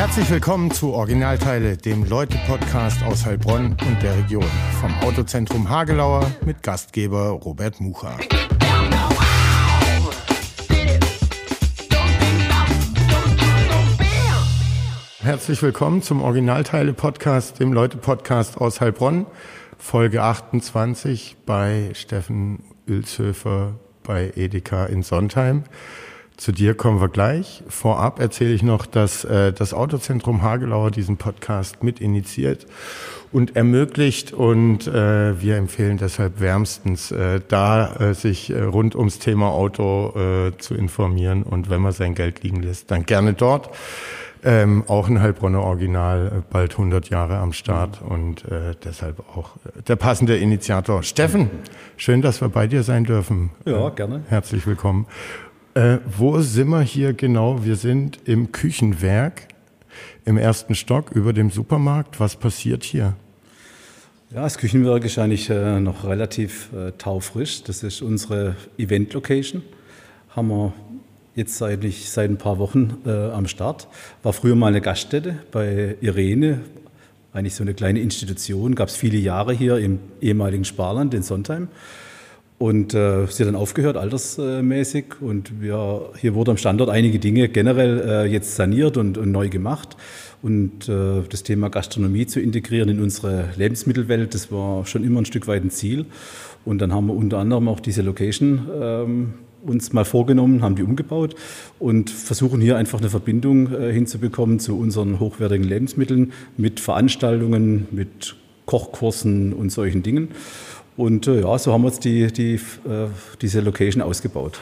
Herzlich willkommen zu Originalteile, dem Leute-Podcast aus Heilbronn und der Region. Vom Autozentrum Hagelauer mit Gastgeber Robert Mucha. Herzlich willkommen zum Originalteile-Podcast, dem Leute-Podcast aus Heilbronn, Folge 28 bei Steffen Ilshöfer bei Edeka in Sontheim. Zu dir kommen wir gleich. Vorab erzähle ich noch, dass äh, das Autozentrum Hagelauer diesen Podcast mit initiiert und ermöglicht und äh, wir empfehlen deshalb wärmstens, äh, da äh, sich äh, rund ums Thema Auto äh, zu informieren und wenn man sein Geld liegen lässt, dann gerne dort. Ähm, auch ein Heilbronner Original, äh, bald 100 Jahre am Start und äh, deshalb auch äh, der passende Initiator. Steffen, schön, dass wir bei dir sein dürfen. Ja, gerne. Herzlich willkommen. Äh, wo sind wir hier genau? Wir sind im Küchenwerk im ersten Stock über dem Supermarkt. Was passiert hier? Ja, das Küchenwerk ist eigentlich äh, noch relativ äh, taufrisch. Das ist unsere Event-Location. Haben wir jetzt seit, seit ein paar Wochen äh, am Start. War früher mal eine Gaststätte bei Irene, eigentlich so eine kleine Institution. Gab es viele Jahre hier im ehemaligen Sparland in Sontheim. Und äh, sie hat dann aufgehört, altersmäßig. Und wir, hier wurde am Standort einige Dinge generell äh, jetzt saniert und, und, neu gemacht. Und äh, das Thema Gastronomie zu integrieren in unsere Lebensmittelwelt, das war schon immer ein Stück weit ein Ziel. Und dann haben wir unter anderem auch diese Location ähm, uns mal vorgenommen, haben die umgebaut und versuchen hier einfach eine Verbindung äh, hinzubekommen zu unseren hochwertigen Lebensmitteln mit Veranstaltungen, mit Kochkursen und solchen Dingen. Und äh, ja, so haben wir jetzt die, die, äh, diese Location ausgebaut.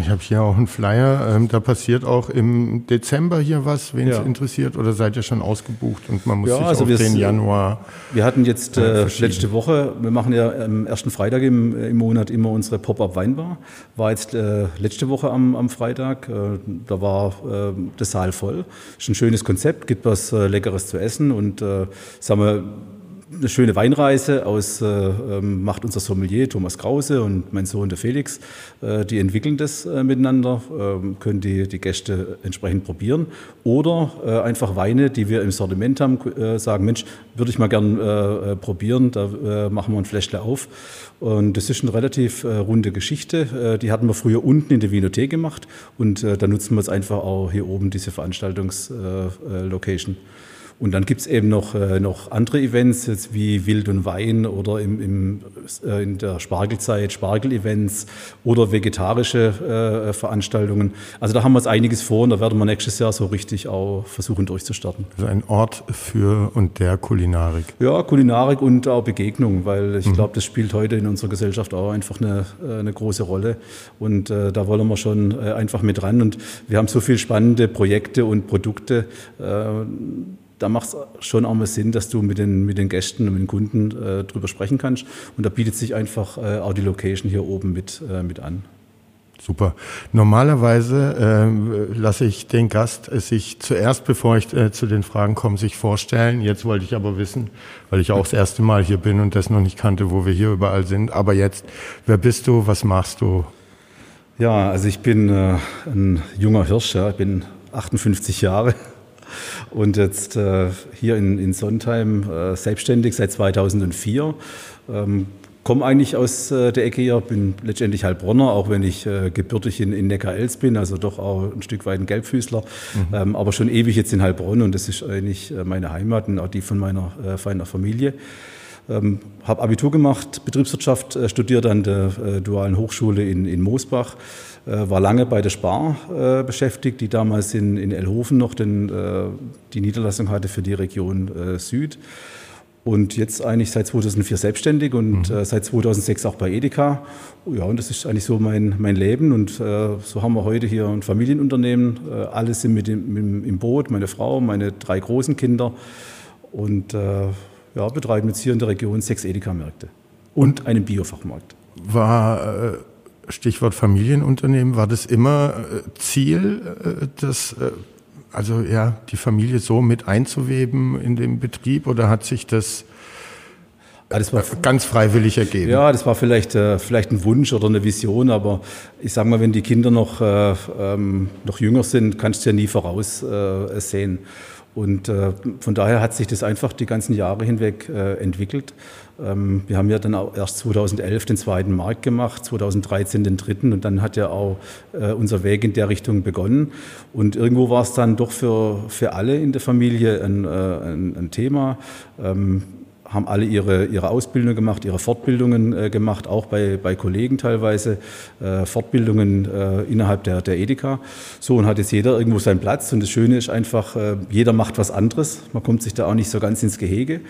Ich habe hier auch einen Flyer. Ähm, da passiert auch im Dezember hier was, wen es ja. interessiert, oder seid ihr schon ausgebucht und man muss ja, sich also auf den Januar. Wir hatten jetzt äh, letzte Woche, wir machen ja am ersten Freitag im, im Monat immer unsere Pop-up Weinbar. War jetzt äh, letzte Woche am, am Freitag. Äh, da war äh, der Saal voll. Ist ein schönes Konzept, gibt was äh, Leckeres zu essen und sagen wir eine schöne Weinreise aus, äh, ähm, macht unser Sommelier Thomas Krause und mein Sohn der Felix. Äh, die entwickeln das äh, miteinander, äh, können die, die Gäste entsprechend probieren. Oder äh, einfach Weine, die wir im Sortiment haben, äh, sagen, Mensch, würde ich mal gern probieren, da machen wir ein Fläschle auf. Und das ist eine relativ runde Geschichte. die hatten wir früher unten in der Winothek gemacht und da nutzen wir es einfach auch hier oben, diese Veranstaltungslocation. Und dann gibt es eben noch, äh, noch andere Events, jetzt wie Wild und Wein oder im, im, äh, in der Spargelzeit Spargel-Events oder vegetarische äh, Veranstaltungen. Also da haben wir jetzt einiges vor und da werden wir nächstes Jahr so richtig auch versuchen durchzustarten. Also ein Ort für und der Kulinarik. Ja, Kulinarik und auch Begegnung, weil ich mhm. glaube, das spielt heute in unserer Gesellschaft auch einfach eine, äh, eine große Rolle. Und äh, da wollen wir schon äh, einfach mit ran. Und wir haben so viele spannende Projekte und Produkte da macht es schon auch mal Sinn, dass du mit den, mit den Gästen und mit den Kunden äh, drüber sprechen kannst. Und da bietet sich einfach äh, auch die Location hier oben mit, äh, mit an. Super. Normalerweise äh, lasse ich den Gast äh, sich zuerst, bevor ich äh, zu den Fragen komme, sich vorstellen. Jetzt wollte ich aber wissen, weil ich auch das erste Mal hier bin und das noch nicht kannte, wo wir hier überall sind. Aber jetzt, wer bist du? Was machst du? Ja, also ich bin äh, ein junger Hirsch. Ja. Ich bin 58 Jahre und jetzt äh, hier in, in Sontheim äh, selbstständig seit 2004. Ähm, komme eigentlich aus äh, der Ecke hier, bin letztendlich Heilbronner, auch wenn ich äh, gebürtig in, in Neckar-Elz bin, also doch auch ein Stück weit ein Gelbfüßler, mhm. ähm, aber schon ewig jetzt in Heilbronn und das ist eigentlich äh, meine Heimat und auch die von meiner, äh, meiner Familie. Ähm, habe Abitur gemacht, Betriebswirtschaft, äh, studiert an der äh, Dualen Hochschule in, in Moosbach, war lange bei der Spar äh, beschäftigt, die damals in, in Elhofen noch den, äh, die Niederlassung hatte für die Region äh, Süd. Und jetzt eigentlich seit 2004 selbstständig und mhm. seit 2006 auch bei Edeka. Ja, und das ist eigentlich so mein, mein Leben. Und so haben wir heute hier ein Familienunternehmen. alle sind mit im, im Boot, meine Frau, meine drei großen Kinder. Und ja, betreiben jetzt hier in der Region sechs Edeka-Märkte und einen Biofachmarkt. War, äh, Stichwort Familienunternehmen, war das immer äh, Ziel, äh, das, also ja, die Familie so mit einzuweben in den Betrieb oder hat sich das ja, das war ganz freiwillig ergeben. Ja, das war vielleicht, äh, vielleicht ein Wunsch oder eine Vision, aber ich sage mal, wenn die Kinder noch, äh, ähm, noch jünger sind, kannst du ja nie voraussehen. Äh, und äh, von daher hat sich das einfach die ganzen Jahre hinweg äh, entwickelt. Ähm, wir haben ja dann auch erst 2011 den zweiten Markt gemacht, 2013 den dritten und dann hat ja auch äh, unser Weg in der Richtung begonnen. Und irgendwo war es dann doch für, für alle in der Familie ein, äh, ein, ein Thema. Ähm, haben alle ihre, ihre Ausbildung gemacht, ihre Fortbildungen äh, gemacht, auch bei, bei Kollegen teilweise, äh, Fortbildungen äh, innerhalb der, der Edeka. So, und hat jetzt jeder irgendwo seinen Platz. Und das Schöne ist einfach, äh, jeder macht was anderes. Man kommt sich da auch nicht so ganz ins Gehege.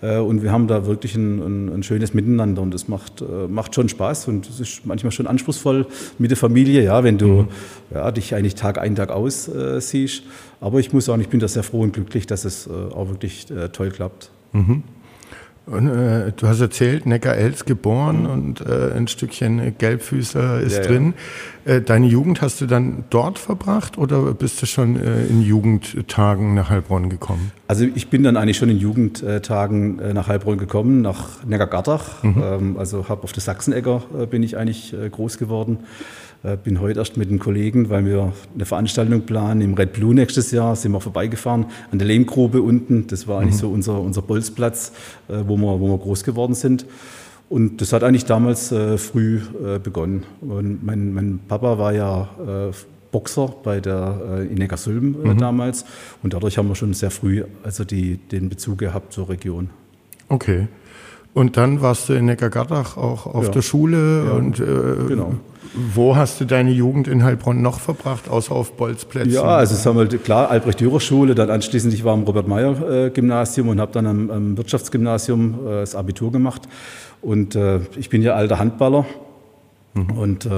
Äh, und wir haben da wirklich ein, ein, ein, schönes Miteinander. Und das macht, äh, macht schon Spaß. Und es ist manchmal schon anspruchsvoll mit der Familie, ja, wenn du mhm. ja, dich eigentlich Tag ein, Tag aus siehst. Aber ich muss sagen, ich bin da sehr froh und glücklich, dass es auch wirklich toll klappt. Mhm. Und, äh, du hast erzählt, Neckar-Elz geboren mhm. und äh, ein Stückchen Gelbfüßer ist ja, drin. Ja. Äh, deine Jugend hast du dann dort verbracht oder bist du schon äh, in Jugendtagen nach Heilbronn gekommen? Also ich bin dann eigentlich schon in Jugendtagen äh, nach Heilbronn gekommen, nach Neckargattach. Mhm. Ähm, also habe auf der Sachsenegger äh, bin ich eigentlich groß geworden. Äh, bin heute erst mit den Kollegen, weil wir eine Veranstaltung planen im Red Blue nächstes Jahr, sind wir vorbeigefahren an der Lehmgrube unten. Das war eigentlich mhm. so unser, unser Bolzplatz, äh, wo wir, wo wir groß geworden sind. Und das hat eigentlich damals äh, früh äh, begonnen. Und mein, mein Papa war ja äh, Boxer bei der äh, in Neckarsulm mhm. damals. Und dadurch haben wir schon sehr früh also die, den Bezug gehabt zur Region. Okay. Und dann warst du in Neckargattach auch auf ja. der Schule ja, und äh, genau. Wo hast du deine Jugend in Heilbronn noch verbracht, außer auf Bolzplätzen? Ja, also sagen wir, klar, Albrecht-Dürer-Schule, dann anschließend, ich war am Robert-Meyer-Gymnasium und habe dann am, am Wirtschaftsgymnasium äh, das Abitur gemacht. Und äh, ich bin ja alter Handballer mhm. und äh,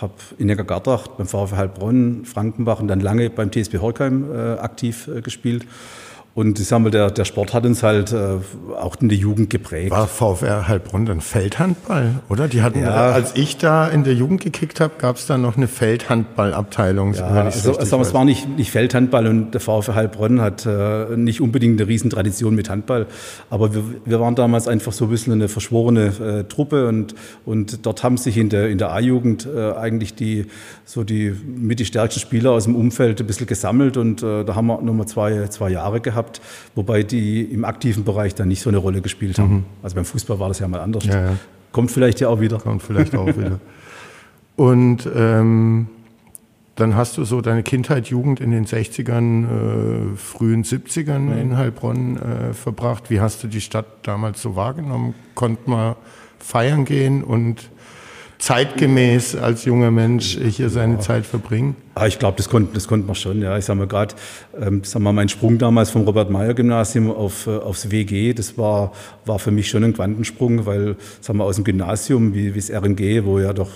habe in Neckargattach beim VfL Heilbronn, Frankenbach und dann lange beim TSB Horkheim äh, aktiv äh, gespielt. Und ich sag mal, der, der Sport hat uns halt äh, auch in der Jugend geprägt. War VfR Heilbronn dann Feldhandball, oder? Die hatten, ja. als ich da in der Jugend gekickt habe, gab es da noch eine Feldhandballabteilung. Ja, also, also es war nicht, nicht Feldhandball und der VfR Heilbronn hat äh, nicht unbedingt eine Riesentradition mit Handball. Aber wir, wir waren damals einfach so ein bisschen eine verschworene äh, Truppe und, und dort haben sich in der, in der A-Jugend äh, eigentlich die, so die mit die stärksten Spieler aus dem Umfeld ein bisschen gesammelt und äh, da haben wir nochmal zwei, zwei Jahre gehabt gehabt, wobei die im aktiven Bereich dann nicht so eine Rolle gespielt haben. Mhm. Also beim Fußball war das ja mal anders. Ja, ja. Kommt vielleicht ja auch wieder. Kommt vielleicht auch wieder. Und ähm, dann hast du so deine Kindheit, Jugend in den 60ern, äh, frühen 70ern mhm. in Heilbronn äh, verbracht. Wie hast du die Stadt damals so wahrgenommen? Konnte man feiern gehen und zeitgemäß als junger Mensch hier seine ja. Zeit verbringen? Ah, ich glaube, das konnte das konnte man schon. Ja, ich sage mal gerade, ähm, sag mal, mein Sprung damals vom Robert Meyer Gymnasium auf äh, aufs WG, das war war für mich schon ein Quantensprung, weil sag mal aus dem Gymnasium wie wie das RNG, wo ja doch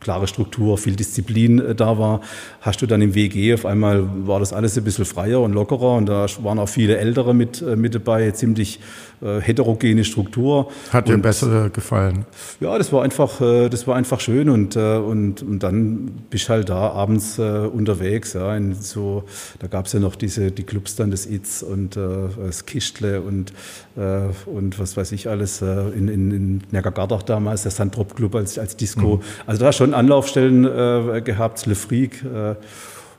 klare Struktur, viel Disziplin äh, da war, hast du dann im WG auf einmal war das alles ein bisschen freier und lockerer und da waren auch viele Ältere mit, äh, mit dabei, ziemlich äh, heterogene Struktur. Hat dir und, besser gefallen? Ja, das war einfach, äh, das war einfach schön und, äh, und, und dann bist halt da abends äh, unterwegs. Ja, in so, da gab es ja noch diese, die Clubs dann, das Itz und das Kichtle und, und was weiß ich alles, in, in, in Neckargardach damals, der Sandrop Club als, als Disco. Mhm. Also da schon schon Anlaufstellen äh, gehabt, Le Freak. Äh,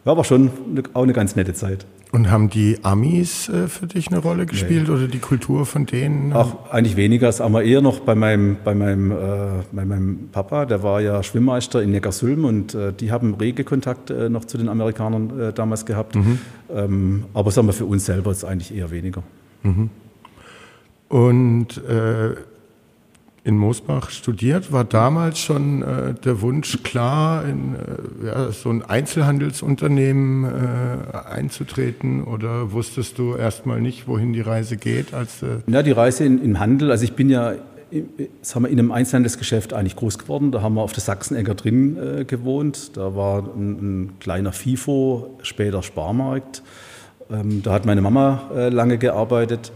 ja, war schon eine, auch eine ganz nette Zeit. Und haben die Amis äh, für dich eine Rolle gespielt nee. oder die Kultur von denen? Ach, eigentlich weniger, aber eher noch bei meinem, bei, meinem, äh, bei meinem Papa, der war ja Schwimmmeister in Neckarsulm und äh, die haben rege Kontakt äh, noch zu den Amerikanern äh, damals gehabt. Mhm. Ähm, aber sagen wir für uns selber ist eigentlich eher weniger. Mhm. Und äh, in Moosbach studiert. War damals schon äh, der Wunsch klar, in äh, ja, so ein Einzelhandelsunternehmen äh, einzutreten? Oder wusstest du erstmal nicht, wohin die Reise geht? Als, äh ja, die Reise in, im Handel. Also ich bin ja wir, in einem Einzelhandelsgeschäft eigentlich groß geworden. Da haben wir auf der Sachsenegger drin äh, gewohnt. Da war ein, ein, kleiner FIFO, später Sparmarkt. Ähm, da hat meine Mama äh, lange gearbeitet.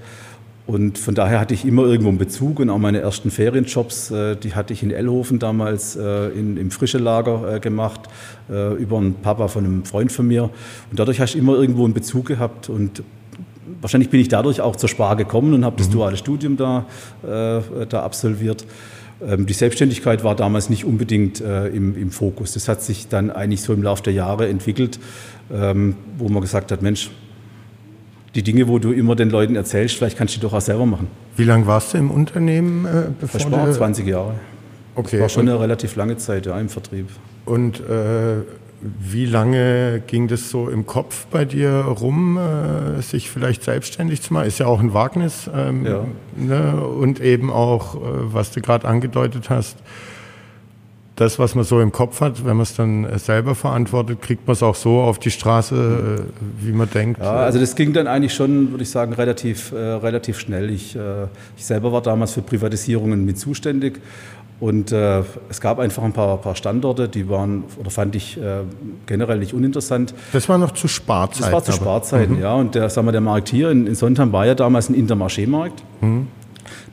Und von daher hatte ich immer irgendwo einen Bezug und auch meine ersten Ferienjobs, äh, die hatte ich in Ellhofen damals äh, in, im Frischelager äh, gemacht, über einen Papa von einem Freund von mir. Und dadurch hast du immer irgendwo einen Bezug gehabt und wahrscheinlich bin ich dadurch auch zur Spar gekommen und habe das mhm. duale Studium da, da absolviert. Ähm, die Selbstständigkeit war damals nicht unbedingt äh, im, im, Fokus. Das hat sich dann eigentlich so im Laufe der Jahre entwickelt, ähm, wo man gesagt hat, Mensch, die Dinge, wo du immer den Leuten erzählst, vielleicht kannst du die doch auch selber machen. Wie lange warst du im Unternehmen? Äh, bevor das war 20 Jahre. Okay. Das war schon eine relativ lange Zeit ja, im Vertrieb. Und äh, wie lange ging das so im Kopf bei dir rum, äh, sich vielleicht selbstständig zu machen? Ist ja auch ein Wagnis. Ähm, ja. ne? Und eben auch, äh, was du gerade angedeutet hast, das, was man so im Kopf hat, wenn man es dann selber verantwortet, kriegt man es auch so auf die Straße, äh, wie man denkt. Ja, also das ging dann eigentlich schon, würde ich sagen, relativ, äh, relativ schnell. Ich, äh, ich selber war damals für Privatisierungen mit zuständig und äh, es gab einfach ein paar, paar, Standorte, die waren, oder fand ich äh, generell nicht uninteressant. Das war noch zu Sparzeiten? Das war zu Sparzeiten, mhm. ja. Und der, sagen wir, der Markt hier in, in Sonntag war ja damals ein Intermarché-Markt. Mhm.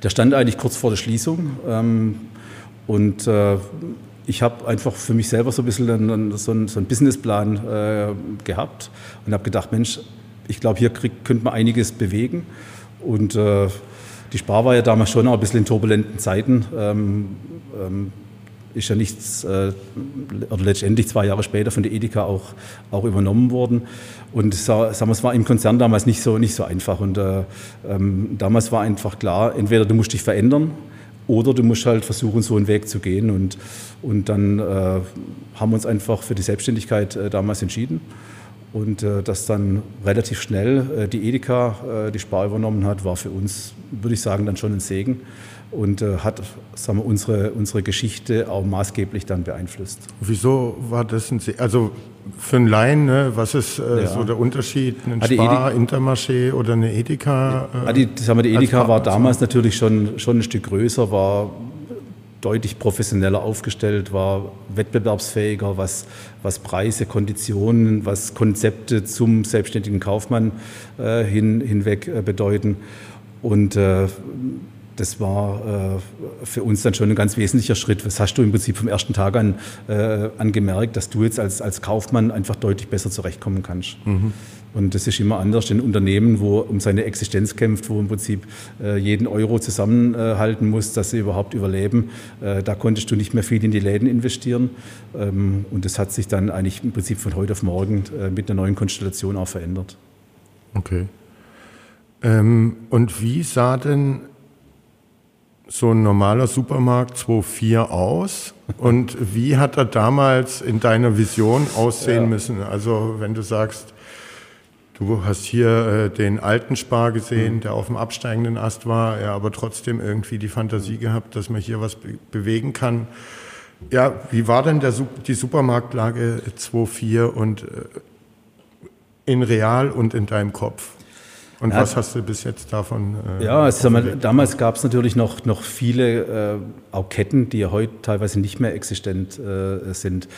Der stand eigentlich kurz vor der Schließung. Ähm, und äh, ich habe einfach für mich selber so ein bisschen einen, so einen, so einen Businessplan äh, gehabt und habe gedacht, Mensch, ich glaube, hier krieg, könnte man einiges bewegen. Und äh, die Spar war ja damals schon auch ein bisschen in turbulenten Zeiten. Ähm, ähm, ist ja nichts, äh, oder letztendlich zwei Jahre später von der Edeka auch, auch übernommen worden. Und sagen wir, es war im Konzern damals nicht so, nicht so einfach. Und äh, ähm, damals war einfach klar, entweder du musst dich verändern oder du musst halt versuchen, so einen Weg zu gehen. Und, und dann äh, haben wir uns einfach für die Selbstständigkeit äh, damals entschieden. Und äh, dass dann relativ schnell äh, die Edeka äh, die Spar übernommen hat, war für uns, würde ich sagen, dann schon ein Segen und äh, hat sagen wir, unsere, unsere Geschichte auch maßgeblich dann beeinflusst. Wieso war das ein Segen? Also für einen Laien, ne, was ist äh, ja. so der Unterschied? Ein Spar, Intermarché oder eine Edeka? Ja, die, sagen wir, die Edeka war damals natürlich schon, schon ein Stück größer, war deutlich professioneller aufgestellt, war wettbewerbsfähiger, was, was Preise, Konditionen, was Konzepte zum selbstständigen Kaufmann äh, hin, hinweg äh, bedeuten. Und äh, das war äh, für uns dann schon ein ganz wesentlicher Schritt. Das hast du im Prinzip vom ersten Tag an, äh, angemerkt, dass du jetzt als, als Kaufmann einfach deutlich besser zurechtkommen kannst. Mhm. Und das ist immer anders in Unternehmen, wo um seine Existenz kämpft, wo im Prinzip äh, jeden Euro zusammenhalten muss, dass sie überhaupt überleben. Äh, da konntest du nicht mehr viel in die Läden investieren. Ähm, und das hat sich dann eigentlich im Prinzip von heute auf morgen äh, mit einer neuen Konstellation auch verändert. Okay. Ähm, und wie sah denn so ein normaler Supermarkt 2.4 aus? Und wie hat er damals in deiner Vision aussehen ja. müssen? Also wenn du sagst, Du hast hier äh, den alten Spar gesehen, mhm. der auf dem absteigenden Ast war, ja, aber trotzdem irgendwie die Fantasie gehabt, dass man hier was be bewegen kann. Ja, wie war denn der, die Supermarktlage 2.4 und äh, in real und in deinem Kopf? Und ja, was hast du bis jetzt davon? Äh, ja, also mal, damals gab es natürlich noch, noch viele äh, auch Ketten, die ja heute teilweise nicht mehr existent äh, sind.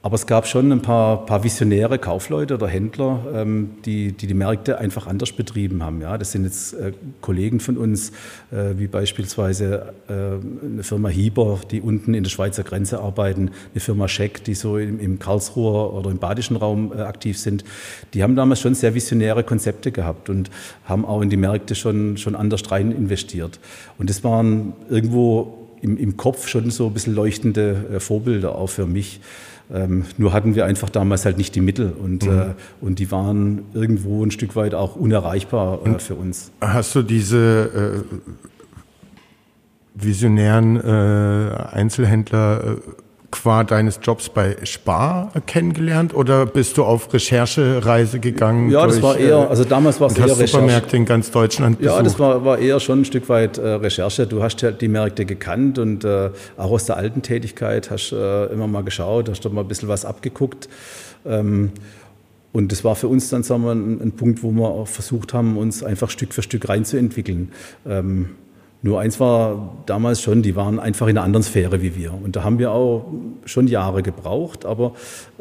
Aber es gab schon ein paar, paar visionäre Kaufleute oder Händler, ähm, die, die, die Märkte einfach anders betrieben haben. Ja, das sind jetzt äh, Kollegen von uns, äh, wie beispielsweise äh, eine Firma Hieber, die unten in der Schweizer Grenze arbeiten, eine Firma Scheck, die so im, im Karlsruher oder im badischen Raum äh, aktiv sind. Die haben damals schon sehr visionäre Konzepte gehabt und haben auch in die Märkte schon, schon anders rein investiert. Und das waren irgendwo im, im Kopf schon so ein bisschen leuchtende äh, Vorbilder auch für mich. Ähm, nur hatten wir einfach damals halt nicht die Mittel und, mhm. äh, und die waren irgendwo ein Stück weit auch unerreichbar äh, für uns. Hast du diese äh, visionären äh, Einzelhändler äh, qua deines Jobs bei Spar kennengelernt oder bist du auf Recherchereise gegangen? Ja, das war eher, äh, also damals war es eher Recherche. Supermärkte in ganz Deutschland besucht. Ja, das war, war eher schon ein Stück weit äh, Recherche. Du hast ja die Märkte gekannt und äh, auch aus der alten Tätigkeit hast äh, immer mal geschaut, hast du mal ein bisschen was abgeguckt. Ähm, und das war für uns dann sagen wir, ein, ein Punkt, wo wir auch versucht haben, uns einfach Stück für Stück reinzuentwickeln. Ähm, nur eins war damals schon, die waren einfach in einer anderen Sphäre wie wir. Und da haben wir auch schon Jahre gebraucht, aber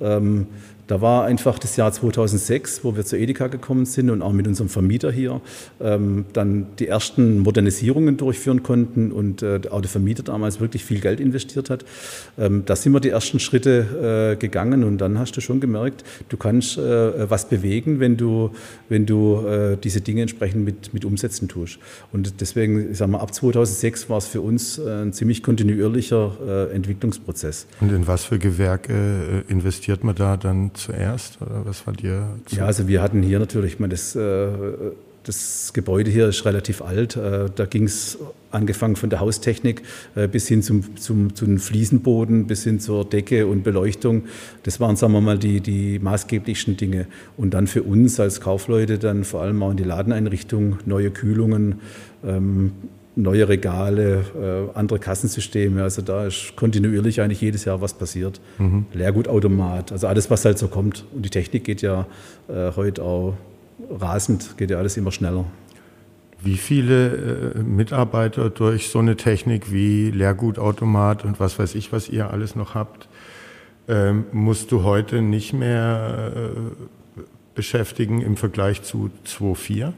ähm, da war einfach das Jahr 2006, wo wir zu Edeka gekommen sind und auch mit unserem Vermieter hier ähm, dann die ersten Modernisierungen durchführen konnten und äh, auch der Vermieter damals wirklich viel Geld investiert hat. Ähm, da sind wir die ersten Schritte äh, gegangen und dann hast du schon gemerkt, du kannst äh, was bewegen, wenn du, wenn du äh, diese Dinge entsprechend mit, mit umsetzen tust. Und deswegen, ich sag mal, ab 2006 war es für uns äh, ein ziemlich kontinuierlicher äh, Entwicklungsprozess. Und in was für Gewerke investiert man da dann zuerst? Oder was war dir? Ja, also wir hatten hier natürlich, ich meine, das, äh, das Gebäude hier ist relativ alt. Äh, da ging es angefangen von der Haustechnik äh, bis hin zum, zum, zum Fliesenboden, bis hin zur Decke und Beleuchtung. Das waren, sagen wir mal, die, die maßgeblichsten Dinge. Und dann für uns als Kaufleute dann vor allem auch in die Ladeneinrichtung, neue Kühlungen, ähm, neue Regale, äh, andere Kassensysteme. Also da ist kontinuierlich eigentlich jedes Jahr was passiert. Mhm. Leergutautomat, also alles, was halt so kommt. Und die Technik geht ja äh, heute auch rasend, geht ja alles immer schneller. Wie viele äh, Mitarbeiter durch so eine Technik wie Leergutautomat und was weiß ich, was ihr alles noch habt, ähm, musst du heute nicht mehr beschäftigen im Vergleich zu 2.4?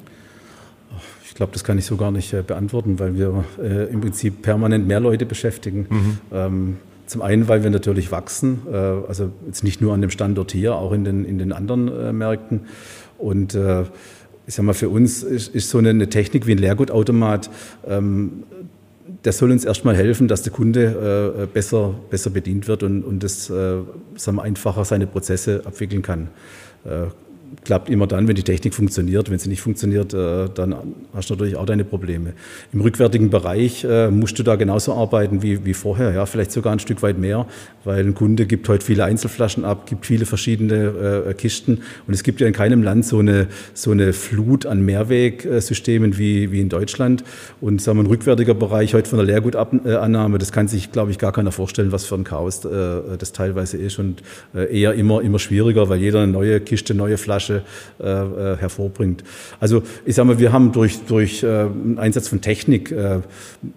Ich glaube, das kann ich so gar nicht äh, beantworten, weil wir äh, im Prinzip permanent mehr Leute beschäftigen. Mhm. Ähm, zum einen, weil wir natürlich wachsen, äh, also jetzt nicht nur an dem Standort hier, auch in den, in den anderen äh, Märkten. Und äh, ich sag mal, für uns ist, ist so eine, eine, Technik wie ein Leergutautomat, ähm, das soll uns erstmal helfen, dass der Kunde äh, besser, besser bedient wird und, und das sagen wir, einfacher seine Prozesse abwickeln kann klappt immer dann, wenn die Technik funktioniert. Wenn sie nicht funktioniert, äh, dann hast du natürlich auch deine Probleme. Im rückwärtigen Bereich äh, musst du da genauso arbeiten wie, wie vorher, ja, vielleicht sogar ein Stück weit mehr, weil ein Kunde gibt heute viele Einzelflaschen ab, gibt viele verschiedene äh, Kisten und es gibt ja in keinem Land so eine, so eine Flut an Mehrwegsystemen wie, wie in Deutschland. Und sagen wir, ein rückwärtiger Bereich heute von der Leergutannahme, das kann sich, glaube ich, gar keiner vorstellen, was für ein Chaos das teilweise ist und eher immer, immer schwieriger, weil jeder eine neue Kiste, neue Flasche Flasche äh, äh, hervorbringt. Also ich sage mal, wir haben durch, durch äh, Einsatz von Technik äh,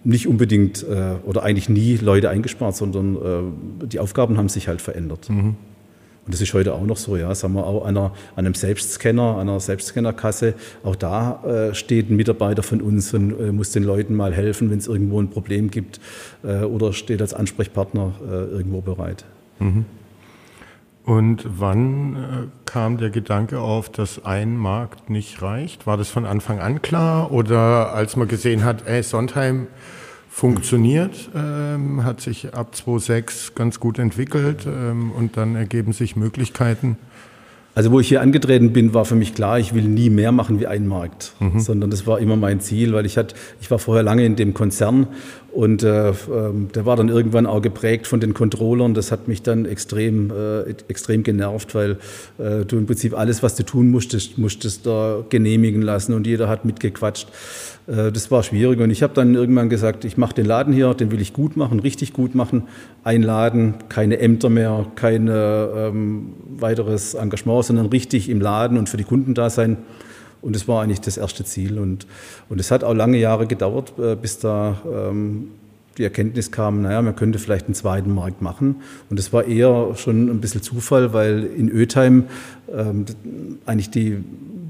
nicht unbedingt äh, oder eigentlich nie Leute eingespart, sondern äh, die Aufgaben haben sich halt verändert. Mhm. Und das ist heute auch noch so, ja. Sagen wir auch an, einer, an einem Selbstscanner, einer Selbstscannerkasse, auch da äh, steht ein Mitarbeiter von uns und äh, muss den Leuten mal helfen, wenn es irgendwo ein Problem gibt äh, oder steht als Ansprechpartner irgendwo bereit. Mhm. Und wann äh, kam der Gedanke auf, dass ein Markt nicht reicht? War das von Anfang an klar? Oder als man gesehen hat, ey, Sondheim funktioniert, ähm, hat sich ab 2006 ganz gut entwickelt ähm, und dann ergeben sich Möglichkeiten? Also wo ich hier angetreten bin, war für mich klar, ich will nie mehr machen wie ein Markt, mhm. sondern das war immer mein Ziel, weil ich hatte, ich war vorher lange in dem Konzern und äh, ähm, der war dann irgendwann auch geprägt von den Controllern. Das hat mich dann extrem, äh, extrem genervt, weil äh, du im Prinzip alles, was du tun musstest, musstest da genehmigen lassen und jeder hat mitgequatscht. Äh, das war schwierig und ich habe dann irgendwann gesagt, ich mache den Laden hier, den will ich gut machen, richtig gut machen. Ein Laden, keine Ämter mehr, kein ähm, weiteres Engagement, sondern richtig im Laden und für die Kunden da sein. Und das war eigentlich das erste Ziel. Und, und es hat auch lange Jahre gedauert, äh, bis da ähm, die Erkenntnis kam, naja, man könnte vielleicht einen zweiten Markt machen. Und das war eher schon ein bisschen Zufall, weil in Ötheim ähm, eigentlich die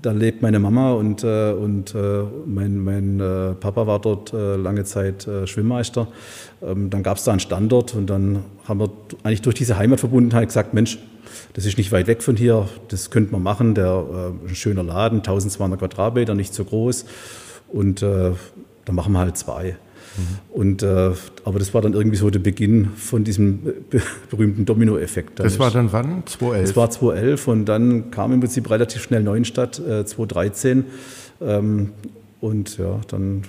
da lebt meine Mama und, äh, und äh, mein, mein äh, Papa war dort äh, lange Zeit äh, Schwimmmeister. Ähm, dann gab es da einen Standort und dann haben wir eigentlich durch diese Heimatverbundenheit gesagt, Mensch, das ist nicht weit weg von hier, das könnte man machen, der äh, ein schöner Laden, 1200 Quadratmeter, nicht so groß und dann machen wir halt zwei. Und, äh, aber das war dann irgendwie so der Beginn von diesem berühmten Dominoeffekt. Das war dann wann? 2011? Das war 2011 und dann kam im Prinzip relativ schnell Neuenstadt, äh, 2013. Ähm, und ja, dann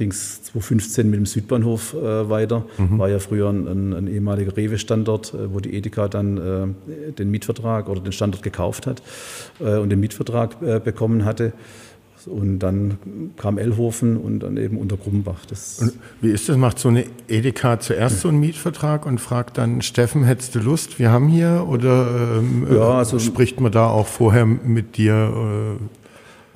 ging es 2015 mit dem Südbahnhof äh, weiter. Mhm. War ja früher ein, ein, ein ehemaliger Rewe-Standort, äh, wo die Edeka dann äh, den Mietvertrag oder den Standort gekauft hat äh, und den Mietvertrag äh, bekommen hatte. Und dann kam Ellhofen und dann eben unter Grummbach. Das wie ist das? Macht so eine Edeka zuerst so einen Mietvertrag und fragt dann, Steffen, hättest du Lust, wir haben hier? Oder ähm, ja, also, spricht man da auch vorher mit dir?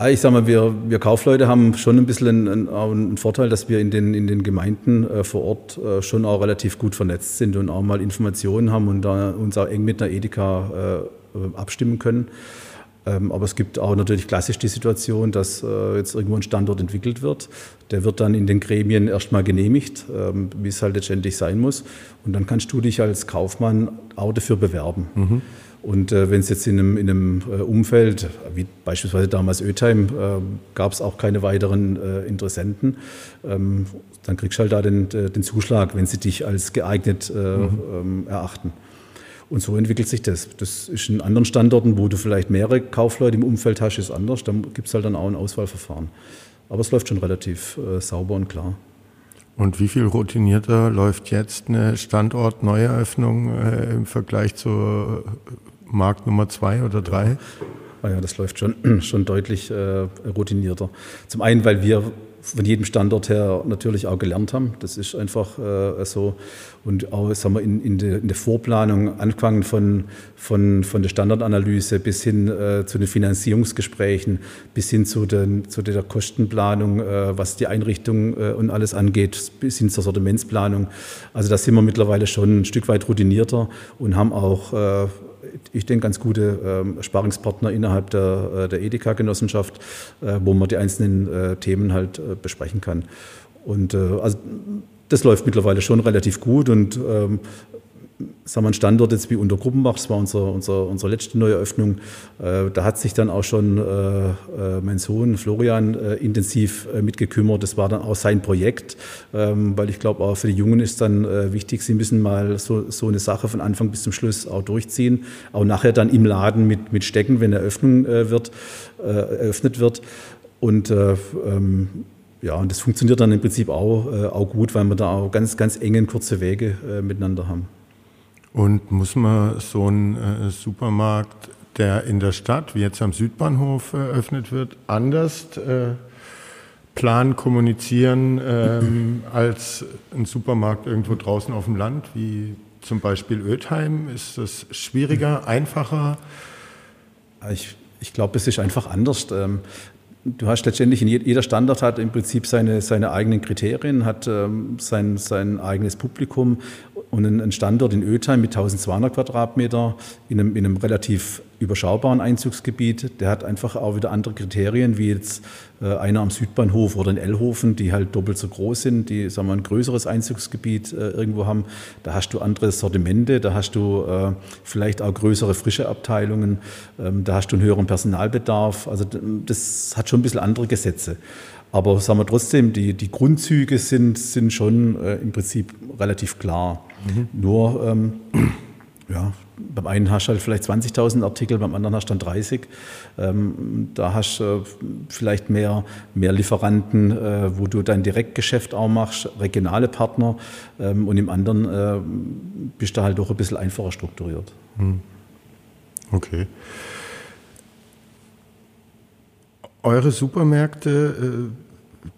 Äh? Ich sage mal, wir, wir Kaufleute haben schon ein bisschen einen, einen, Vorteil, dass wir in den, in den Gemeinden äh, vor Ort äh, schon auch relativ gut vernetzt sind und auch mal Informationen haben und da uns auch eng mit einer Edeka äh, abstimmen können. Ähm, aber es gibt auch natürlich klassisch die Situation, dass äh, jetzt irgendwo ein Standort entwickelt wird. Der wird dann in den Gremien erstmal genehmigt, ähm, wie es halt letztendlich sein muss. Und dann kannst du dich als Kaufmann auch dafür bewerben. Mhm. Und äh, wenn es jetzt in einem, in einem äh, Umfeld, wie beispielsweise damals Ötheim, äh, gab es auch keine weiteren Interessenten, ähm, dann kriegst du halt da den, den Zuschlag, wenn sie dich als geeignet mhm. ähm, erachten. Und so entwickelt sich das. Das ist in anderen Standorten, wo du vielleicht mehrere Kaufleute im Umfeld hast, ist anders. Da gibt es halt dann auch ein Auswahlverfahren. Aber es läuft schon relativ äh, sauber und klar. Und wie viel routinierter läuft jetzt eine Standortneueröffnung äh, im Vergleich zur Markt Nummer zwei oder drei? Ja, ja das läuft schon, schon deutlich äh, routinierter. Zum einen, weil wir von jedem Standort her natürlich auch gelernt haben. Das ist einfach äh, so. Und auch sagen wir, in, in, der, in der Vorplanung, angefangen von, von, von der Standardanalyse bis hin äh, zu den Finanzierungsgesprächen, bis hin zu, den, zu der Kostenplanung, äh, was die Einrichtung äh, und alles angeht, bis hin zur Sortimentsplanung. Also da sind wir mittlerweile schon ein Stück weit routinierter und haben auch äh, ich denke, ganz gute ähm, Sparingspartner innerhalb der, äh, der Edeka-Genossenschaft, äh, wo man die einzelnen äh, Themen halt besprechen kann. Und also das läuft mittlerweile schon relativ gut und ähm, sagen wir, ein Standort jetzt wie Untergruppenbach, das war unsere, unsere, unsere letzte neue Öffnung, äh, da hat sich dann auch schon äh, äh, mein Sohn Florian äh, intensiv mitgekümmert. Das war dann auch sein Projekt, ähm, weil ich glaube, auch für die Jungen ist dann wichtig, sie müssen mal so, so eine Sache von Anfang bis zum Schluss auch durchziehen, auch nachher dann im Laden mit, mit Stecken, wenn Eröffnung wird, eröffnet wird. Und ähm, ja, und das funktioniert dann im Prinzip auch, auch gut, weil wir da auch ganz, ganz enge, kurze Wege miteinander haben. Und muss man so einen äh, Supermarkt, der in der Stadt, wie jetzt am Südbahnhof eröffnet wird, anders äh, planen, kommunizieren ähm, als ein Supermarkt irgendwo draußen auf dem Land, wie zum Beispiel Ötheim? Ist das schwieriger, einfacher? Ich, ich glaube, es ist einfach anders. Ähm, du hast letztendlich, in jeder Standard hat im Prinzip seine, seine eigenen Kriterien, hat ähm, sein, sein eigenes Publikum und ein Standort in Ötheim mit 1200 Quadratmeter in einem, in einem relativ überschaubaren Einzugsgebiet, der hat einfach auch wieder andere Kriterien, wie jetzt äh, einer am Südbahnhof oder in Ellhofen, die halt doppelt so groß sind, die sagen wir, ein größeres Einzugsgebiet äh, irgendwo haben. Da hast du andere Sortimente, da hast du äh, vielleicht auch größere frische Abteilungen, ähm, da hast du einen höheren Personalbedarf. Also das hat schon ein bisschen andere Gesetze. Aber sagen wir trotzdem, die, die Grundzüge sind, sind schon im Prinzip relativ klar. Mhm. Nur, ähm, ja, beim einen hast du halt vielleicht 20.000 Artikel, beim anderen hast du dann 30. Ähm, da hast du äh, vielleicht mehr, mehr Lieferanten, äh, wo du dein Direktgeschäft auch machst, regionale Partner. Ähm, und im anderen äh, bist du halt doch ein bisschen einfacher strukturiert. Mhm. Okay. Eure Supermärkte äh,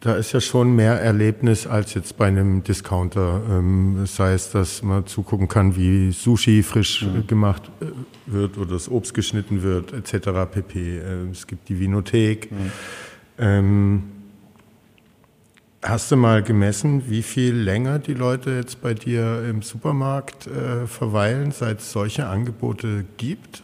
da ist ja schon mehr Erlebnis als jetzt bei einem Discounter. Ähm, sei es, dass man zugucken kann, wie Sushi frisch mhm. gemacht äh, wird oder das Obst geschnitten wird, etc. pp. Äh, es gibt die Vinothek. Mhm. Ähm, hast du mal gemessen, wie viel länger die Leute jetzt bei dir im Supermarkt äh, verweilen, seit es solche Angebote gibt?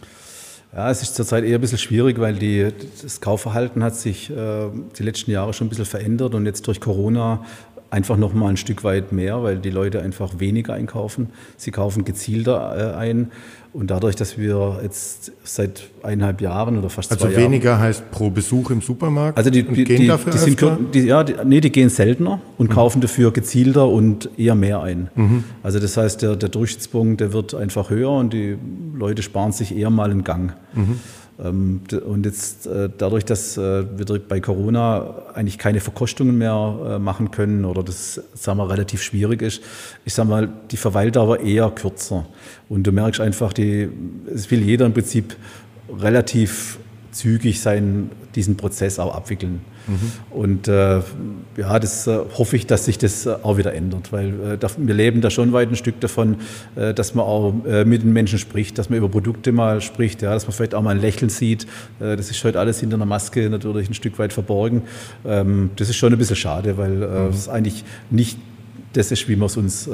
Ja, es ist zurzeit eher ein bisschen schwierig, weil die, das Kaufverhalten hat sich äh, die letzten Jahre schon ein bisschen verändert und jetzt durch Corona einfach noch mal ein Stück weit mehr, weil die Leute einfach weniger einkaufen. Sie kaufen gezielter äh, ein. Und dadurch, dass wir jetzt seit eineinhalb Jahren oder fast also zwei Jahren... Also weniger heißt pro Besuch im Supermarkt? Also die, die, gehen die, dafür die sind, die, ja, die, nee, die gehen seltener und mhm. kaufen dafür gezielter und eher mehr ein. Mhm. Also das heißt, der, der Durchschnittspunkt, der wird einfach höher und die Leute sparen sich eher mal einen Gang. Mhm. Ähm, und jetzt äh, dadurch, dass äh, wir bei Corona eigentlich keine Verkostungen mehr äh, machen können oder das sagen wir, relativ schwierig ist, ich sage mal, die Verweildauer eher kürzer. Und du merkst einfach, die, es will jeder im Prinzip relativ zügig seinen, diesen Prozess auch abwickeln. Mhm. Und äh, ja, das äh, hoffe ich, dass sich das äh, auch wieder ändert, weil äh, wir leben da schon weit ein Stück davon, äh, dass man auch äh, mit den Menschen spricht, dass man über Produkte mal spricht, ja, dass man vielleicht auch mal ein Lächeln sieht. das ist heute alles hinter einer Maske natürlich ein Stück weit verborgen. Ähm, das ist schon ein bisschen schade, weil mhm. es eigentlich nicht das ist, wie wir es uns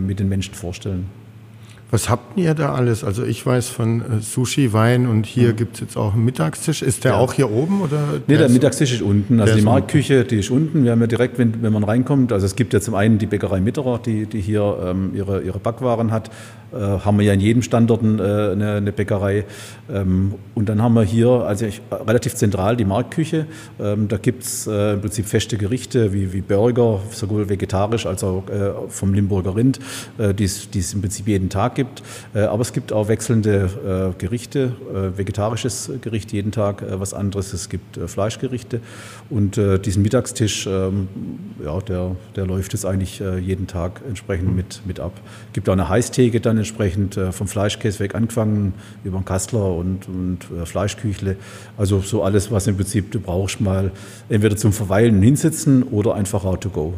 mit den Menschen vorstellen. Was habt ihr da alles? Also ich weiß von äh, Sushi, Wein und hier mhm. gibt es jetzt auch einen Mittagstisch. Ist der ja. auch hier oben? Oder nee, der, der Mittagstisch ist unten. Also die Marktküche, die ist unten. Wir haben ja direkt, wenn, wenn man reinkommt, also es gibt ja zum einen die Bäckerei Mitterer, die, die hier ähm, ihre, ihre Backwaren hat. Äh, haben wir ja in jedem Standort äh, eine, eine, Bäckerei. Ähm, und dann haben wir hier also ich, relativ zentral die Marktküche. Ähm, da gibt es äh, im Prinzip feste Gerichte wie, wie Burger, sowohl vegetarisch als auch vom Limburger Rind, die es im Prinzip jeden Tag gibt. Aber es gibt auch wechselnde Gerichte, vegetarisches Gericht jeden Tag was anderes. Es gibt Fleischgerichte. Und diesen Mittagstisch, ähm, ja, der, der läuft jetzt eigentlich jeden Tag entsprechend mit, mit ab. Es gibt auch eine Heißtheke dann entsprechend äh, vom Fleischkäse weg angefangen, über den Kastler und, und äh, Fleischküchle. Also so alles, was im Prinzip du brauchst, mal entweder zum Verweilen hinsitzen oder einfach out to go.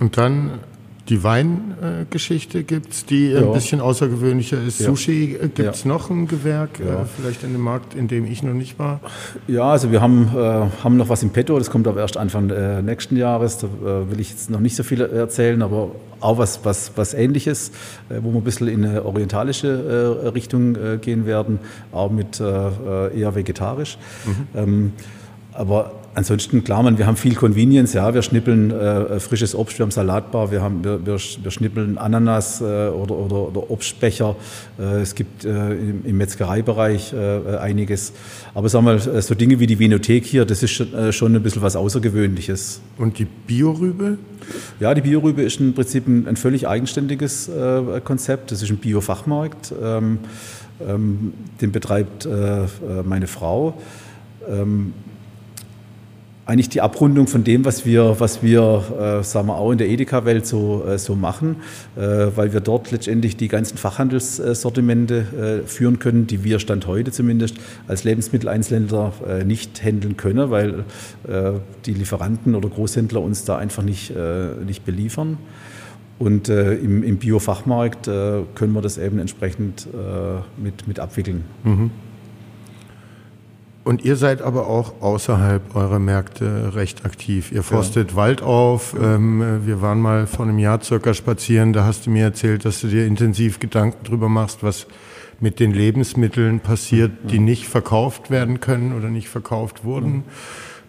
Und dann die Weingeschichte gibt es, die ja. ein bisschen außergewöhnlicher ist. Ja. Sushi äh, gibt es ja. noch ein Gewerk, äh, vielleicht in dem Markt, in dem ich noch nicht war? Ja, also wir haben, äh, haben noch was im Petto, das kommt aber erst Anfang äh, nächsten Jahres. Da äh, will ich jetzt noch nicht so viel erzählen, aber auch was, was, was Ähnliches, äh, wo wir ein bisschen in eine orientalische Richtung gehen werden, auch mit eher vegetarisch. Mhm. Ähm, aber Ansonsten, klar, man, wir haben viel Convenience, ja, wir schnippeln äh, frisches Obst, wir haben Salatbar, wir, haben, wir, wir, wir schnippeln Ananas äh, oder, oder, oder, Obstbecher. Äh, es gibt äh, im, im, Metzgereibereich äh, einiges. Aber sagen wir, äh, so Dinge wie die Vinothek hier, das ist schon, schon ein bisschen was Außergewöhnliches. Und die Biorübe? Ja, die Biorübe ist im Prinzip ein, ein völlig eigenständiges Konzept. Das ist ein Biofachmarkt. Ähm, ähm, den betreibt meine Frau. Ähm, eigentlich die Abrundung von dem, was wir, was wir äh, sagen wir auch in der Edeka-Welt so, äh, so machen, äh, weil wir dort letztendlich die ganzen Fachhandelssortimente äh, führen können, die wir Stand heute zumindest als Lebensmitteleinzelhändler äh, nicht handeln können, weil äh, die Lieferanten oder Großhändler uns da einfach nicht, nicht beliefern. Und im, im Bio-Fachmarkt können wir das eben entsprechend mit, mit abwickeln. Mhm. Und ihr seid aber auch außerhalb eurer Märkte recht aktiv. Ihr forstet ja. Wald auf. Ähm, wir waren mal vor einem Jahr circa spazieren. Da hast du mir erzählt, dass du dir intensiv Gedanken drüber machst, was mit den Lebensmitteln passiert, die nicht verkauft werden können oder nicht verkauft wurden.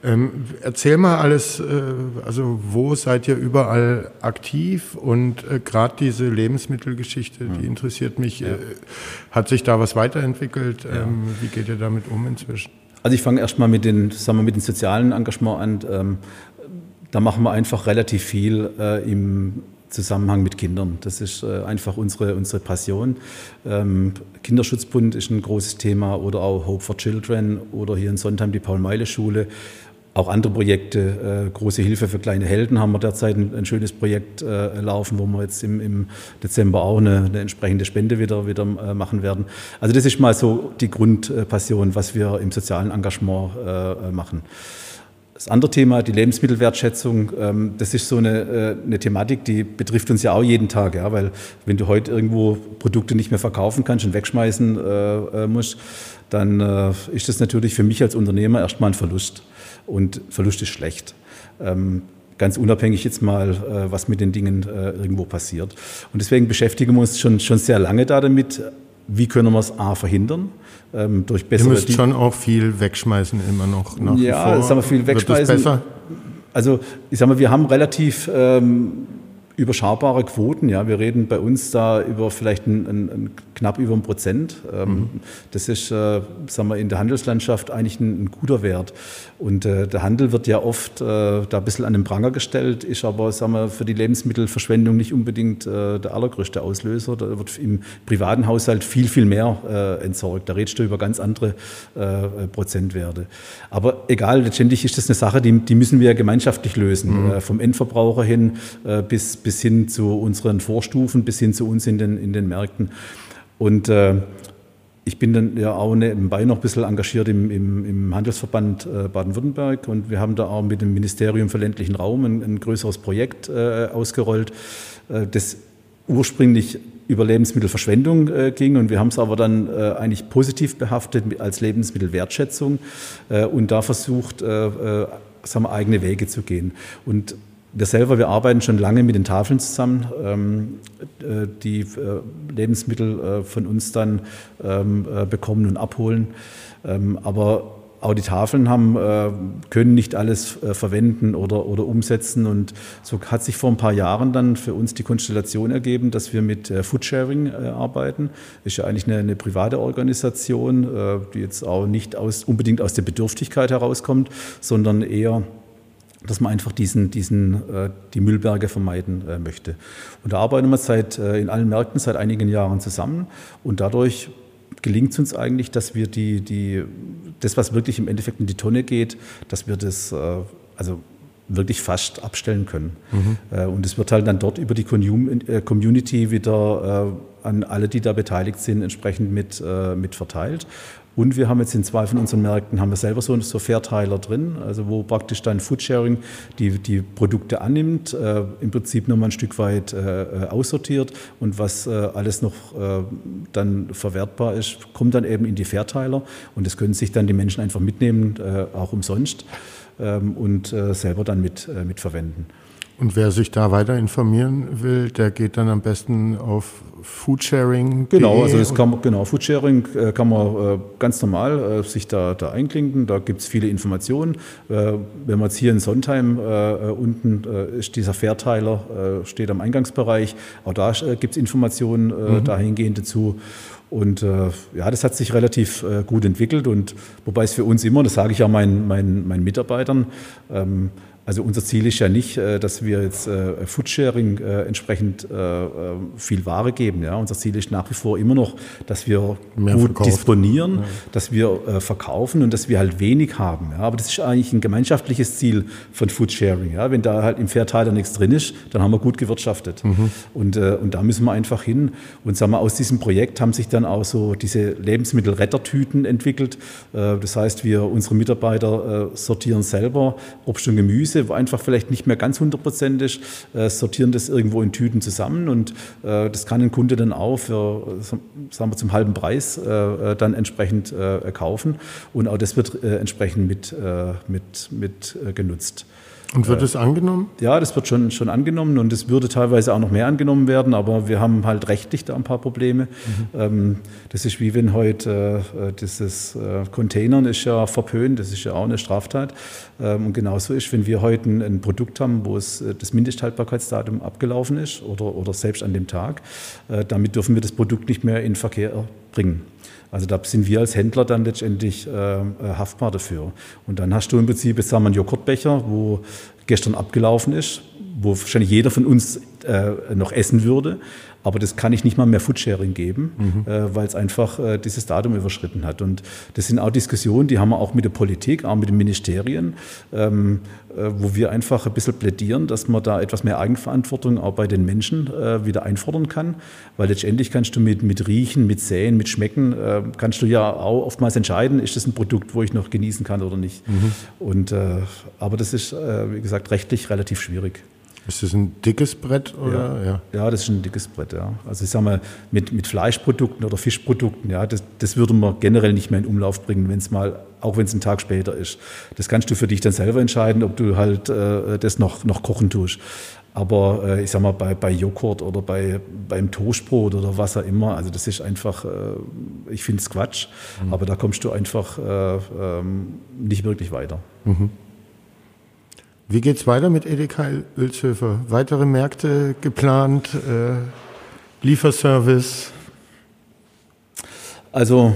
Ähm, erzähl mal alles, äh, also wo seid ihr überall aktiv und äh, gerade diese Lebensmittelgeschichte, die interessiert mich. Ja. Äh, hat sich da was weiterentwickelt? Ja. Ähm, wie geht ihr damit um inzwischen? Also ich fange erstmal mit mit den sozialen Engagement an. Ähm, da machen wir einfach relativ viel äh, im Zusammenhang mit Kindern. Das ist äh, einfach unsere, unsere Passion. Ähm, Kinderschutzbund ist ein großes Thema oder auch Hope for Children oder hier in Sondheim die Paul-Meile-Schule auch andere Projekte, äh, große Hilfe für kleine Helden haben wir derzeit ein, ein schönes Projekt äh, laufen, wo wir jetzt im, im Dezember auch eine, eine, entsprechende Spende wieder, wieder äh, machen werden. Also das ist mal so die Grundpassion, was wir im sozialen Engagement äh, machen. Das andere Thema, die Lebensmittelwertschätzung, ähm, das ist so eine, äh, eine Thematik, die betrifft uns ja auch jeden Tag, ja, weil wenn du heute irgendwo Produkte nicht mehr verkaufen kannst und wegschmeißen äh, musst, dann ist das natürlich für mich als Unternehmer erstmal ein Verlust und Verlust ist schlecht. Ähm, ganz unabhängig jetzt mal, äh, was mit den Dingen äh, irgendwo passiert. Und deswegen beschäftigen wir uns schon, schon sehr lange da damit, wie können wir es A verhindern? Ähm, durch bessere Ihr müsst schon auch viel wegschmeißen immer noch nach Ja, sagen wir viel wegschmeißen. Also ich sage mal, wir haben relativ ähm, überschaubare Quoten. Ja, wir reden bei uns da über vielleicht ein, ein, ein knapp über ein Prozent. Ähm, mhm. Das ist, äh, sagen wir, in der Handelslandschaft eigentlich ein, ein guter Wert. Und äh, der Handel wird ja oft äh, da ein bisschen an den Pranger gestellt, ist aber, sagen wir, für die Lebensmittelverschwendung nicht unbedingt äh, der allergrößte Auslöser. Da wird im privaten Haushalt viel, viel mehr äh, entsorgt. Da redest du über ganz andere äh, Prozentwerte. Aber egal, letztendlich ist das eine Sache, die, die müssen wir gemeinschaftlich lösen. Mhm. vom Endverbraucher hin bis bis hin zu unseren Vorstufen, bis hin zu uns in den, in den Märkten. Und äh, ich bin dann ja auch nebenbei noch ein bisschen engagiert im, im, im Handelsverband äh, Baden-Württemberg und wir haben da auch mit dem Ministerium für ländlichen Raum ein, ein größeres Projekt äh, ausgerollt, äh, das ursprünglich über Lebensmittelverschwendung äh, ging und wir haben es aber dann äh, eigentlich positiv behaftet als Lebensmittelwertschätzung äh, und da versucht, sagen wir, eigene Wege zu gehen. Und wir selber, wir arbeiten schon lange mit den Tafeln zusammen, ähm, äh, die äh, Lebensmittel äh, von uns dann ähm, äh, bekommen und abholen. Ähm, aber auch die Tafeln haben, können nicht alles verwenden oder, oder umsetzen. Und so hat sich vor ein paar Jahren dann für uns die Konstellation ergeben, dass wir mit Foodsharing arbeiten. Ist ja eigentlich eine, eine private Organisation, die jetzt auch nicht aus, unbedingt aus der Bedürftigkeit herauskommt, sondern eher dass man einfach diesen, diesen, äh, die Müllberge vermeiden äh, möchte. Und da arbeiten wir seit, äh, in allen Märkten seit einigen Jahren zusammen und dadurch gelingt es uns eigentlich, dass wir die, die, das, was wirklich im Endeffekt in die Tonne geht, dass wir das also wirklich fast abstellen können. Mhm. Und es wird halt dann dort über die Community wieder an alle, die da beteiligt sind, entsprechend mit, mit verteilt. Und wir haben jetzt in zwei von unseren Märkten haben wir selber so, so Fairteiler drin, also wo praktisch dann Foodsharing die, die Produkte annimmt, äh, im Prinzip nochmal ein Stück weit äh, aussortiert und was äh, alles noch äh, dann verwertbar ist, kommt dann eben in die Fairteiler und das können sich dann die Menschen einfach mitnehmen, äh, auch umsonst ähm, und äh, selber dann mit, mit verwenden. Und wer sich da weiter informieren will, der geht dann am besten auf Foodsharing. Genau, also das kann genau, Foodsharing äh, kann man äh, ganz normal äh, sich da, da einklinken. Da gibt es viele Informationen. Wenn man jetzt hier in Sondheim unten ist dieser Fairteiler, steht am Eingangsbereich. Auch da gibt es Informationen mhm. dahingehend dazu. Und äh, ja, das hat sich relativ äh, gut entwickelt. Und wobei es für uns immer, das sage ich auch meinen, meinen, meinen Mitarbeitern, ähm, also unser Ziel ist ja nicht, äh, dass wir jetzt äh, Foodsharing äh, entsprechend viel Ware geben. Ja. Unser Ziel ist nach wie vor immer noch, dass wir Mehr gut verkauft. disponieren, ja. dass wir verkaufen und dass wir halt wenig haben. Ja. Aber das ist eigentlich ein gemeinschaftliches Ziel von Foodsharing. Ja. Wenn da halt im Fairteiler nichts drin ist, dann haben wir gut gewirtschaftet. Mhm. Und, und da müssen wir einfach hin. Und sagen wir, aus diesem Projekt haben sich dann auch so diese Lebensmittelrettertüten entwickelt. Das heißt, wir, unsere Mitarbeiter sortieren selber Obst und Gemüse Gemüse einfach vielleicht nicht mehr ganz hundertprozentig, äh, sortieren das irgendwo in Tüten zusammen und äh, das kann ein Kunde dann auch für, sagen wir, zum halben Preis äh, dann entsprechend äh, kaufen und auch das wird äh, entsprechend mit, äh, mit, mit genutzt. Und wird es angenommen? Ja, das wird schon, schon angenommen und es würde teilweise auch noch mehr angenommen werden, aber wir haben halt rechtlich da ein paar Probleme. Mhm. Ähm, das ist wie wenn heute äh, dieses äh, Containern ist ja verpönt, das ist ja auch eine Straftat. Ähm, und genauso ist, wenn wir heute ein, ein Produkt haben, wo es äh, das Mindesthaltbarkeitsdatum abgelaufen ist oder, oder selbst an dem Tag, äh, damit dürfen wir das Produkt nicht mehr in Verkehr bringen. Also da sind wir als Händler dann letztendlich äh, äh, haftbar dafür. Und dann hast du im Prinzip, jetzt sagen wir einen Joghurtbecher, wo gestern abgelaufen ist, wo wahrscheinlich jeder von uns äh, noch essen würde. Aber das kann ich nicht mal mehr Foodsharing geben, mhm. äh, weil es einfach äh, dieses Datum überschritten hat. Und das sind auch Diskussionen, die haben wir auch mit der Politik, auch mit den Ministerien, ähm, äh, wo wir einfach ein bisschen plädieren, dass man da etwas mehr Eigenverantwortung auch bei den Menschen äh, wieder einfordern kann. Weil letztendlich kannst du mit, mit Riechen, mit Säen, mit Schmecken, äh, kannst du ja auch oftmals entscheiden, ist das ein Produkt, wo ich noch genießen kann oder nicht. Mhm. Und, äh, aber das ist, wie gesagt, rechtlich relativ schwierig. Ist das ein dickes Brett? Oder? Ja. ja. Ja. das ist ein dickes Brett, ja. Also ich sage mal, mit, mit Fleischprodukten oder Fischprodukten, ja, das, das würde man generell nicht mehr in Umlauf bringen, wenn es mal, auch wenn es ein Tag später ist. Das kannst du für dich dann selber entscheiden, ob du halt äh, das noch, noch kochen tust. Aber äh, ich sag mal, bei, bei Joghurt oder bei, beim Toastbrot oder was auch immer, also das ist einfach, äh, ich finde es Quatsch, mhm. aber da kommst du einfach äh, ähm, nicht wirklich weiter. Mhm. Wie geht es weiter mit Edeka Ölzhöfer? Weitere Märkte geplant? Äh, Lieferservice? Also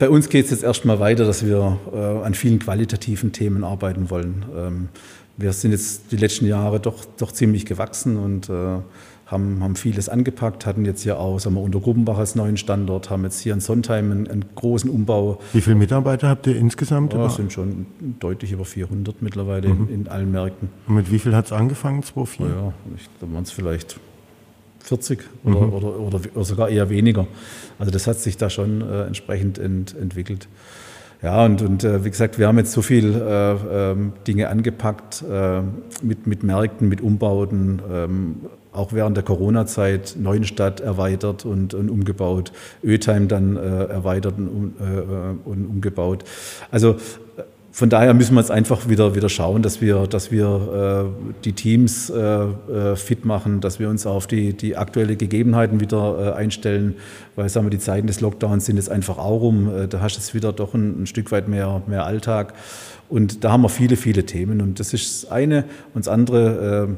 bei uns geht es jetzt erstmal weiter, dass wir äh, an vielen qualitativen Themen arbeiten wollen. Ähm, wir sind jetzt die letzten Jahre doch, doch ziemlich gewachsen und äh, haben, haben vieles angepackt, hatten jetzt hier auch sagen wir, unter Gruppenbach als neuen Standort, haben jetzt hier in Sondheim einen, einen großen Umbau. Wie viele Mitarbeiter habt ihr insgesamt? Ja, sind schon deutlich über 400 mittlerweile mhm. in, in, allen Märkten. Und mit wie viel hat es angefangen, 2004? Ja, ich, da waren es vielleicht 40 oder, mhm. oder, oder, oder, sogar eher weniger. Also das hat sich da schon äh, entsprechend ent, entwickelt. Ja, und, und äh, wie gesagt, wir haben jetzt so viele äh, ähm, Dinge angepackt äh, mit, mit Märkten, mit Umbauten, ähm, auch während der Corona-Zeit Neuenstadt erweitert und, und umgebaut, Ötheim dann äh, erweitert und, äh, und, umgebaut. Also von daher müssen wir jetzt einfach wieder, wieder schauen, dass wir, dass wir äh, die Teams äh, äh, fit machen, dass wir uns auf die, die aktuellen Gegebenheiten wieder äh, einstellen, weil sagen wir, die Zeiten des Lockdowns sind jetzt einfach auch rum. Äh, da hast du jetzt wieder doch ein, ein, Stück weit mehr, mehr Alltag. Und da haben wir viele, viele Themen. Und das ist das eine. Und das andere, ähm,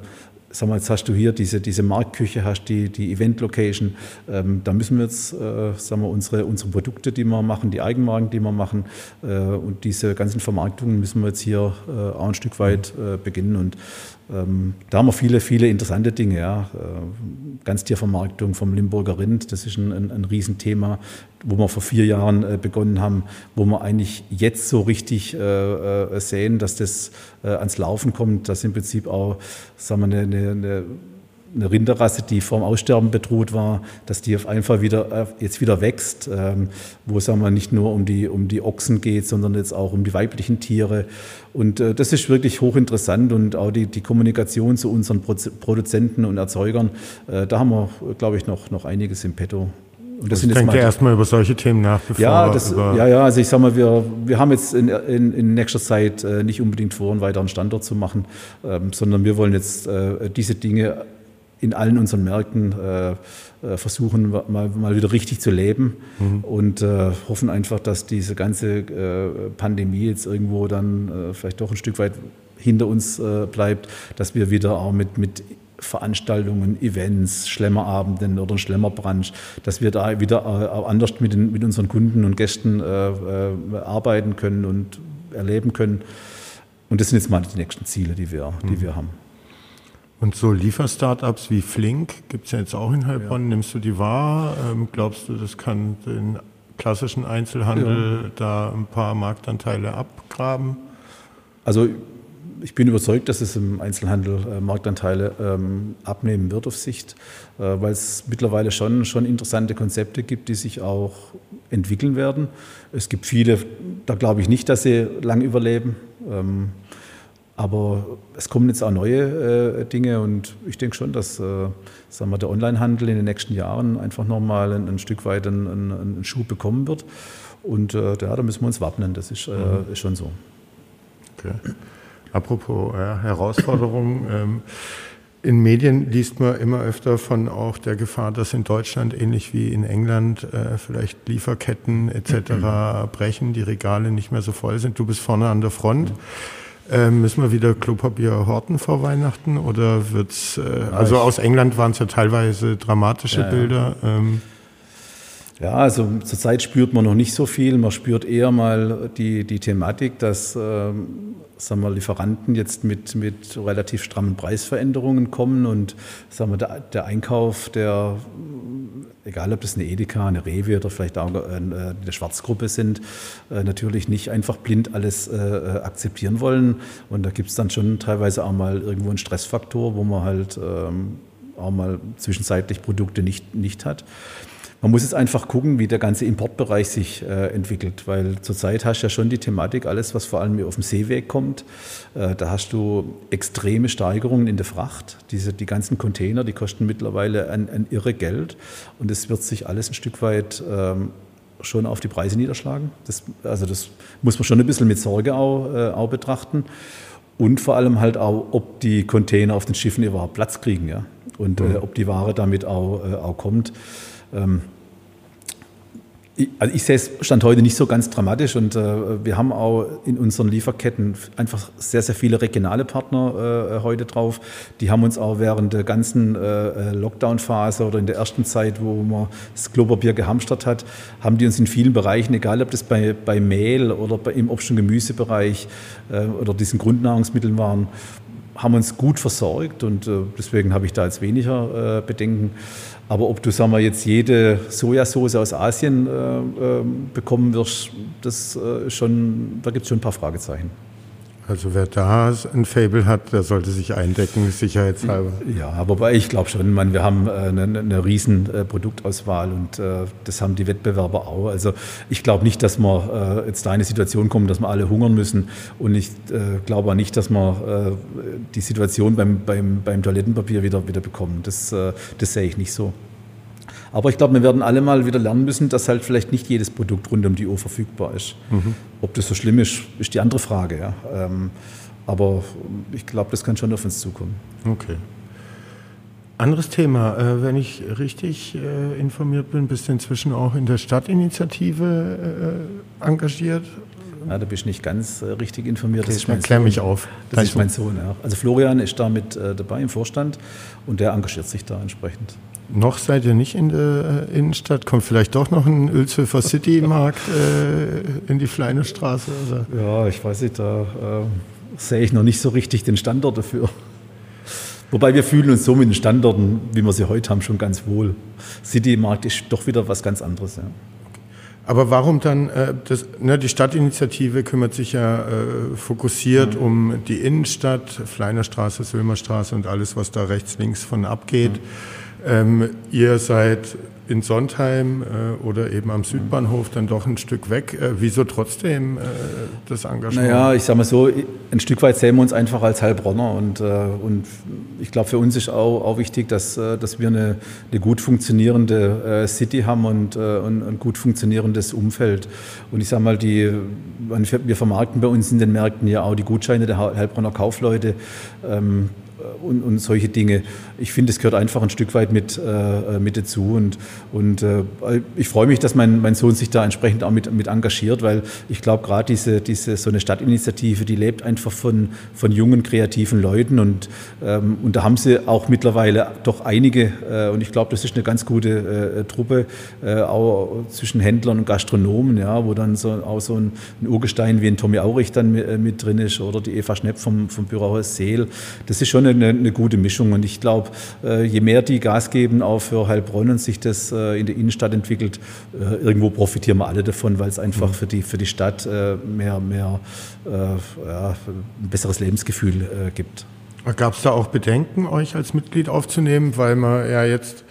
sag mal, jetzt hast du hier diese, diese Marktküche, hast die, die Event-Location. Ähm, da müssen wir jetzt, äh, sagen wir, unsere, unsere Produkte, die wir machen, die Eigenmarken, die wir machen äh, und diese ganzen Vermarktungen müssen wir jetzt hier äh, auch ein Stück weit äh, beginnen. Und ähm, da haben wir viele, viele interessante Dinge. Ja. Äh, Ganztiervermarktung vom Limburger Rind, das ist ein, ein, ein Riesenthema, wo wir vor vier Jahren äh, begonnen haben, wo wir eigentlich jetzt so richtig sehen, dass das ans Laufen kommt, dass im Prinzip auch sagen wir, eine, eine eine Rinderrasse, die vorm Aussterben bedroht war, dass die auf einfach wieder äh, jetzt wieder wächst, ähm, wo sagen wir nicht nur um die um die Ochsen geht, sondern jetzt auch um die weiblichen Tiere. Und äh, das ist wirklich hochinteressant und auch die, die Kommunikation zu unseren Produzenten und Erzeugern, äh, da haben wir, glaube ich, noch noch einiges im Petto. Und das ich denke erstmal über solche Themen nach, bevor ja, das, ja, ja, also ich sage mal, wir, wir haben jetzt in, in, in nächster Zeit äh, nicht unbedingt vor, einen weiteren Standort zu machen, ähm, sondern wir wollen jetzt äh, diese Dinge in allen unseren Märkten äh, äh, versuchen, mal, mal wieder richtig zu leben mhm. und äh, hoffen einfach, dass diese ganze äh, Pandemie jetzt irgendwo dann äh, vielleicht doch ein Stück weit hinter uns bleibt, dass wir wieder auch mit, mit Veranstaltungen, Events, Schlemmerabenden oder ein Schlemmerbranch, dass wir da wieder auch anders mit, den, mit unseren Kunden und Gästen arbeiten können und erleben können. Und das sind jetzt mal die nächsten Ziele, die wir, die mhm. wir haben. Und so Lieferstartups wie Flink gibt es ja jetzt auch in Heilbronn. Ja. Nimmst du die wahr? Ähm, glaubst du, das kann den klassischen Einzelhandel ja. da ein paar Marktanteile abgraben? Also ich bin überzeugt, dass es im Einzelhandel äh, Marktanteile ähm, abnehmen wird auf Sicht, äh, weil es mittlerweile schon, schon interessante Konzepte gibt, die sich auch entwickeln werden. Es gibt viele, da glaube ich nicht, dass sie lang überleben. Ähm, aber es kommen jetzt auch neue äh, Dinge und ich denke schon, dass äh, sagen wir, der Onlinehandel in den nächsten Jahren einfach nochmal ein, ein Stück weit einen, einen, Schub bekommen wird. Und äh, ja, da müssen wir uns wappnen, das ist, äh, mhm. ist schon so. Okay. Apropos Herausforderungen. ähm, in Medien liest man immer öfter von auch der Gefahr, dass in Deutschland ähnlich wie in England äh, vielleicht Lieferketten etc. Mhm. brechen, die Regale nicht mehr so voll sind. Du bist vorne an der Front. Mhm. Äh, müssen wir wieder Klopapier horten vor Weihnachten oder wird's? Äh, also aus England waren es ja teilweise dramatische ja, Bilder. Ähm. Ja, also zurzeit spürt man noch nicht so viel. Man spürt eher mal die, die Thematik, dass ähm, sagen wir, Lieferanten jetzt mit, mit relativ strammen Preisveränderungen kommen und sagen wir, der, der Einkauf, der, egal ob das eine Edeka, eine Rewe oder vielleicht auch eine Schwarzgruppe sind, äh, natürlich nicht einfach blind alles äh, akzeptieren wollen. Und da gibt es dann schon teilweise auch mal irgendwo einen Stressfaktor, wo man halt ähm, auch mal zwischenzeitlich Produkte nicht, nicht hat. Man muss jetzt einfach gucken, wie der ganze Importbereich sich äh, entwickelt, weil zurzeit hast du ja schon die Thematik, alles, was vor allem auf dem Seeweg kommt, äh, da hast du extreme Steigerungen in der Fracht. Diese, die ganzen Container, die kosten mittlerweile ein, ein irre Geld und es wird sich alles ein Stück weit ähm, schon auf die Preise niederschlagen. Das, also das muss man schon ein bisschen mit Sorge auch, äh, auch betrachten. Und vor allem halt auch, ob die Container auf den Schiffen überhaupt Platz kriegen, ja. Und mhm. äh, ob die Ware damit auch, äh, auch kommt. Ähm, also ich sehe es Stand heute nicht so ganz dramatisch und äh, wir haben auch in unseren Lieferketten einfach sehr, sehr viele regionale Partner äh, heute drauf. Die haben uns auch während der ganzen äh, Lockdown-Phase oder in der ersten Zeit, wo man das Klopapier gehamstert hat, haben die uns in vielen Bereichen, egal ob das bei, bei Mehl oder bei, im Obst- und Gemüsebereich äh, oder diesen Grundnahrungsmitteln waren, haben uns gut versorgt und äh, deswegen habe ich da jetzt weniger äh, Bedenken. Aber ob du sagen wir, jetzt jede Sojasauce aus Asien äh, äh, bekommen wirst, das schon, da gibt es schon ein paar Fragezeichen. Also wer da ein Fable hat, der sollte sich eindecken, sicherheitshalber. Ja, wobei ich glaube schon, man, wir haben eine, äh, eine riesen äh, Produktauswahl und äh, das haben die Wettbewerber auch. Also ich glaube nicht, dass wir jetzt da in eine Situation kommen, dass wir alle hungern müssen und ich glaube auch nicht, dass wir die Situation beim, beim, beim Toilettenpapier wieder, wieder bekommen. Das, das sehe ich nicht so. Aber ich glaube, wir werden alle mal wieder lernen müssen, dass halt vielleicht nicht jedes Produkt rund um die Uhr verfügbar ist. Mhm. Ob das so schlimm ist, ist die andere Frage. Ja. Ähm, aber ich glaube, das kann schon auf uns zukommen. Okay. Anderes Thema, äh, wenn ich richtig äh, informiert bin, bist du inzwischen auch in der Stadtinitiative äh, engagiert. Ja, da bist du nicht ganz äh, richtig informiert. Das ist mein klär mich auf. Das ist mein Sohn, ja. Also Florian ist da mit äh, dabei im Vorstand und der engagiert sich da entsprechend. Noch seid ihr nicht in der äh, Innenstadt? Kommt vielleicht doch noch ein Ölzhöfer City-Markt in die Fleinestraße? Oder? Ja, ich weiß nicht, da sehe ich noch nicht so richtig den Standort dafür. Wobei wir fühlen uns so mit den Standorten, wie wir sie heute haben, schon ganz wohl. City-Markt ist doch wieder was ganz anderes. Ja. Aber warum dann, äh, das, ne, die Stadtinitiative kümmert sich ja äh, fokussiert mhm. um die Innenstadt, Fleinerstraße, Sömerstraße und alles, was da rechts, links von abgeht. Mhm. Ähm, ihr seid in Sondheim äh, oder eben am Südbahnhof dann doch ein Stück weg. Äh, wieso trotzdem äh, das Engagement? Naja, ich sage mal so, ein Stück weit sehen wir uns einfach als Heilbronner und, äh, und ich glaube, für uns ist auch, auch wichtig, dass, äh, dass wir eine, eine gut funktionierende äh, City haben und, und ein gut funktionierendes Umfeld. Und ich sage mal, die, wir vermarkten bei uns in den Märkten ja auch die Gutscheine der Heilbronner Kaufleute. Ähm, und, und solche Dinge. Ich finde, es gehört einfach ein Stück weit mit, äh, mit dazu. Und, und äh, ich freue mich, dass mein, mein Sohn sich da entsprechend auch mit, mit engagiert, weil ich glaube, gerade diese, diese, so eine Stadtinitiative, die lebt einfach von, von jungen, kreativen Leuten. Und, ähm, und da haben sie auch mittlerweile doch einige. Äh, und ich glaube, das ist eine ganz gute äh, Truppe, äh, auch zwischen Händlern und Gastronomen, ja, wo dann so, auch so ein, ein Urgestein wie ein Tommy Aurich dann mit, äh, mit drin ist oder die Eva Schnepp vom, vom Bürohaus Seel. Das ist schon eine, eine gute Mischung. Und ich glaube, äh, je mehr die Gas geben auch für Heilbronn und sich das äh, in der Innenstadt entwickelt, äh, irgendwo profitieren wir alle davon, weil es einfach mhm. für die, für die Stadt mehr, mehr ja, ein besseres Lebensgefühl gibt. Gab es da auch Bedenken, euch als Mitglied aufzunehmen, weil man ja jetzt,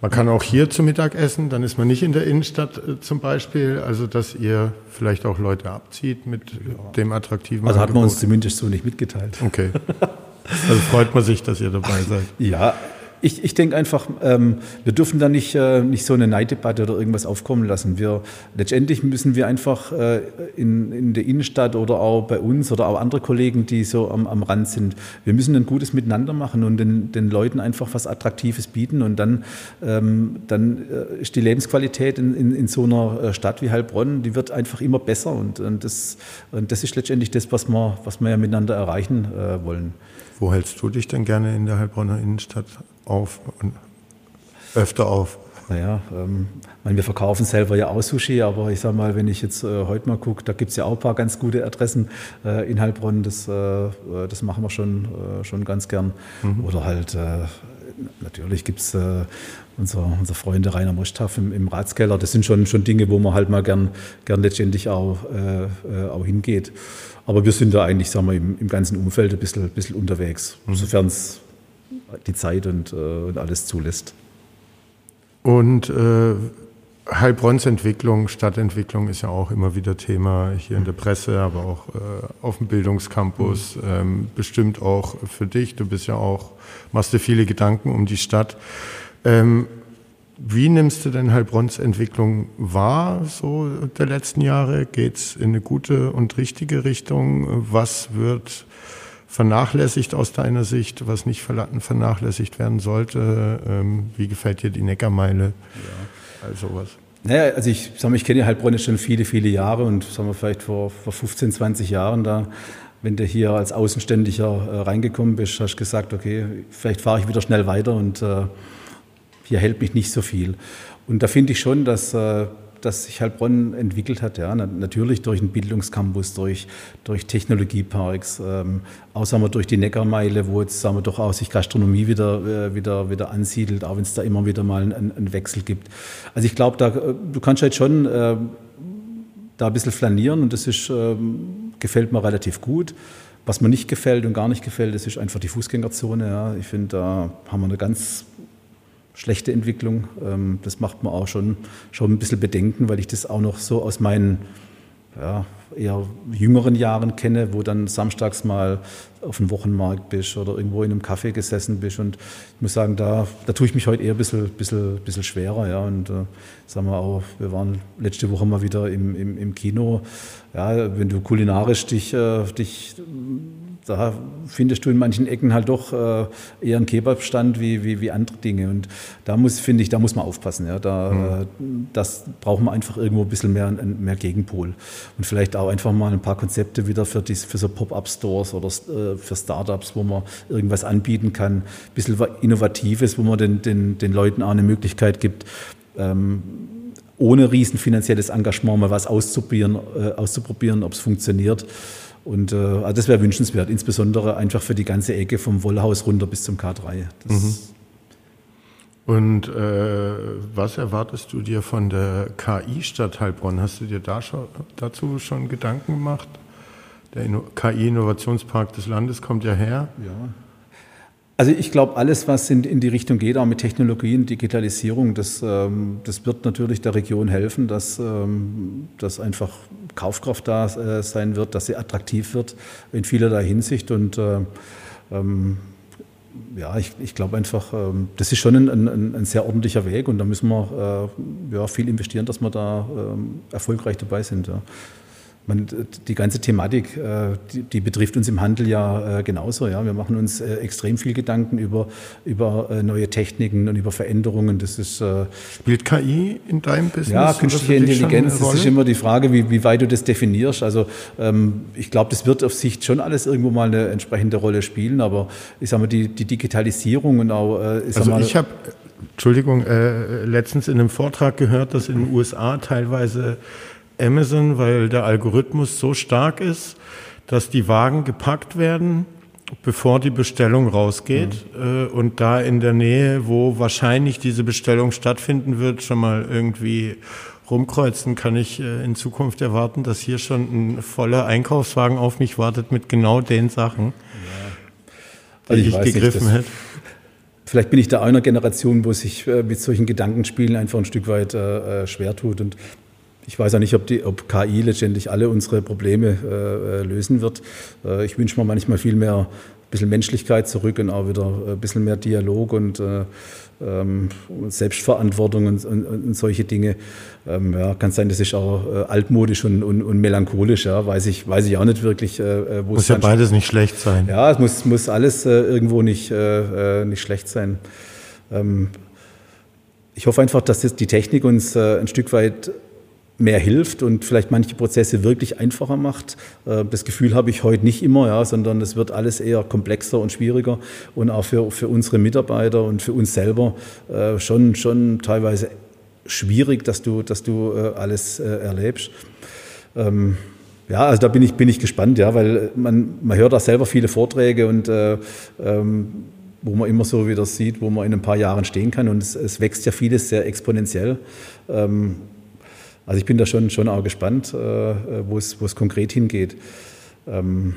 man kann auch hier zu Mittag essen, dann ist man nicht in der Innenstadt zum Beispiel, also dass ihr vielleicht auch Leute abzieht mit dem attraktiven Also hat man uns zumindest so nicht mitgeteilt. Okay. Also freut man sich, dass ihr dabei seid. Ja, ich, ich denke einfach, ähm, wir dürfen da nicht, äh, nicht so eine Neiddebatte oder irgendwas aufkommen lassen. Wir, letztendlich müssen wir einfach äh, in, in der Innenstadt oder auch bei uns oder auch andere Kollegen, die so am, am Rand sind, wir müssen ein gutes Miteinander machen und den, den Leuten einfach was Attraktives bieten. Und dann, ähm, dann äh, ist die Lebensqualität in, in, in so einer äh, Stadt wie Heilbronn, die wird einfach immer besser. Und, und, das, und das ist letztendlich das, was wir, was wir ja miteinander erreichen äh, wollen. Wo hältst du dich denn gerne in der Heilbronner Innenstadt auf und öfter auf? Naja, ähm, wir verkaufen selber ja auch Sushi, aber ich sag mal, wenn ich jetzt äh, heute mal gucke, da gibt es ja auch ein paar ganz gute Adressen äh, in Heilbronn, das, äh, das machen wir schon, äh, schon ganz gern. Mhm. Oder halt, äh, natürlich gibt es äh, unser, unser Freund Rainer Moschtaff im, im, Ratskeller, das sind schon, schon Dinge, wo man halt mal gern, gern letztendlich auch, auch hingeht. Aber wir sind da eigentlich, sagen wir, im, im ganzen Umfeld ein bisschen, bisschen unterwegs, mhm. sofern es die Zeit und, äh, und, alles zulässt. Und äh, Heilbronns Entwicklung, Stadtentwicklung ist ja auch immer wieder Thema hier in der Presse, aber auch äh, auf dem Bildungscampus. Ähm, bestimmt auch für dich. Du bist ja auch, machst dir viele Gedanken um die Stadt. Ähm, wie nimmst du denn Heilbronns Entwicklung wahr, so der letzten Jahre? Geht es in eine gute und richtige Richtung? Was wird vernachlässigt aus deiner Sicht, was nicht vernachlässigt werden sollte? Ähm, wie gefällt dir die Neckarmeile? Ja. Also was? Naja, also ich, sag mal, ich kenne Heilbronn schon viele, viele Jahre und sagen wir vielleicht vor, vor 15, 20 Jahren da, wenn du hier als Außenständiger äh, reingekommen bist, hast du gesagt, okay, vielleicht fahre ich wieder schnell weiter und äh, hier hält mich nicht so viel. Und da finde ich schon, dass, äh, dass sich Heilbronn entwickelt hat. Ja. Natürlich durch einen Bildungscampus, durch, durch Technologieparks, ähm, auch durch die Neckarmeile, wo jetzt sagen wir, doch auch sich Gastronomie wieder, äh, wieder, wieder ansiedelt, auch wenn es da immer wieder mal einen, einen Wechsel gibt. Also ich glaube, äh, du kannst halt schon äh, da ein bisschen flanieren und das ist, äh, gefällt mir relativ gut. Was mir nicht gefällt und gar nicht gefällt, das ist einfach die Fußgängerzone. Ja. Ich finde, da haben wir eine ganz schlechte Entwicklung. Ähm, das macht mir auch schon, schon ein bisschen Bedenken, weil ich das auch noch so aus meinen ja, eher jüngeren Jahren kenne, wo dann samstags mal auf dem Wochenmarkt bist oder irgendwo in einem Café gesessen bist. Und ich muss sagen, da, da tue ich mich heute eher ein bisschen, bisschen, bisschen schwerer. Ja. Und äh, sagen wir auch, wir waren letzte Woche mal wieder im, im, im Kino. Ja, wenn du kulinarisch dich, äh, dich da findest du in manchen Ecken halt doch äh, eher einen Kebabstand wie, wie, wie andere Dinge. Und da muss, finde ich, da muss man aufpassen. Ja. Da, mhm. Das braucht man einfach irgendwo ein bisschen mehr, mehr Gegenpol. Und vielleicht auch einfach mal ein paar Konzepte wieder für, dies, für so Pop-Up-Stores oder äh, für Startups, wo man irgendwas anbieten kann. Ein bisschen Innovatives, wo man den, den, den Leuten auch eine Möglichkeit gibt, ähm, ohne riesen finanzielles Engagement mal was auszuprobieren, äh, auszuprobieren ob es funktioniert. Und äh, also das wäre wünschenswert, insbesondere einfach für die ganze Ecke vom Wollhaus runter bis zum K3. Mhm. Und äh, was erwartest du dir von der KI-Stadt Heilbronn? Hast du dir da schon, dazu schon Gedanken gemacht? Der KI-Innovationspark des Landes kommt ja her. Ja. Also ich glaube, alles, was in, in, die Richtung geht, auch mit Technologien, Digitalisierung, das, ähm, das wird natürlich der Region helfen, dass, ähm, dass einfach Kaufkraft da äh, sein wird, dass sie attraktiv wird in vielerlei Hinsicht. Und äh, ähm, ja, ich, ich glaube einfach, ähm, das ist schon ein, ein, ein, sehr ordentlicher Weg und da müssen wir äh, ja, viel investieren, dass wir da ähm, erfolgreich dabei sind. Ja. Man, die ganze Thematik, äh, die, die, betrifft uns im Handel ja äh, genauso. Ja. Wir machen uns äh, extrem viel Gedanken über, über neue Techniken und über Veränderungen. Das ist, Spielt KI in deinem Business? Ja, künstliche Intelligenz, das ist immer die Frage, wie, wie weit du das definierst. Also ähm, ich glaube, das wird auf Sicht schon alles irgendwo mal eine entsprechende Rolle spielen, aber ich sage mal, die, die Digitalisierung und auch... Ich also mal, ich habe, Entschuldigung, äh, letztens in einem Vortrag gehört, dass in den USA teilweise Amazon, weil der Algorithmus so stark ist, dass die Wagen gepackt werden, bevor die Bestellung rausgeht mhm. und da in der Nähe, wo wahrscheinlich diese Bestellung stattfinden wird, schon mal irgendwie rumkreuzen, kann ich äh, in Zukunft erwarten, dass hier schon ein voller Einkaufswagen auf mich wartet mit genau den Sachen, ja. also die ich, ich gegriffen nicht, hätte. Vielleicht bin ich da einer Generation, wo sich äh, mit solchen Gedankenspielen einfach ein Stück weit äh, schwer tut. Und ich weiß ja nicht, ob, die, ob KI letztendlich alle unsere Probleme äh, äh, lösen wird. Äh, ich wünsche mir manchmal viel mehr ein bisschen Menschlichkeit zurück und auch wieder ein bisschen mehr Dialog und äh, ähm, Selbstverantwortung und, und, und, solche Dinge. Ähm, ja, kann sein, das ist auch äh, altmodisch und, und, melancholisch, ja, weiß ich, weiß ich auch nicht wirklich, äh, wo muss es ja beides nicht schlecht sein. Ja, es muss, muss alles irgendwo nicht, nicht schlecht sein. Ähm, ich hoffe einfach, dass das die Technik uns ein Stück weit mehr hilft und vielleicht manche Prozesse wirklich einfacher macht. Äh, das Gefühl habe ich heute nicht immer, ja, sondern es wird alles eher komplexer und schwieriger und auch für, für unsere Mitarbeiter und für uns selber äh, schon, schon teilweise schwierig, dass du, dass du äh, alles erlebst. Ähm, ja, also da bin ich, bin ich gespannt, ja, weil man, man hört da selber viele Vorträge und äh, ähm, wo man immer so wieder sieht, wo man in ein paar Jahren stehen kann und es, es wächst ja vieles sehr exponentiell. Ähm, also ich bin da schon, schon auch gespannt, äh, wo, es, konkret hingeht. Ähm,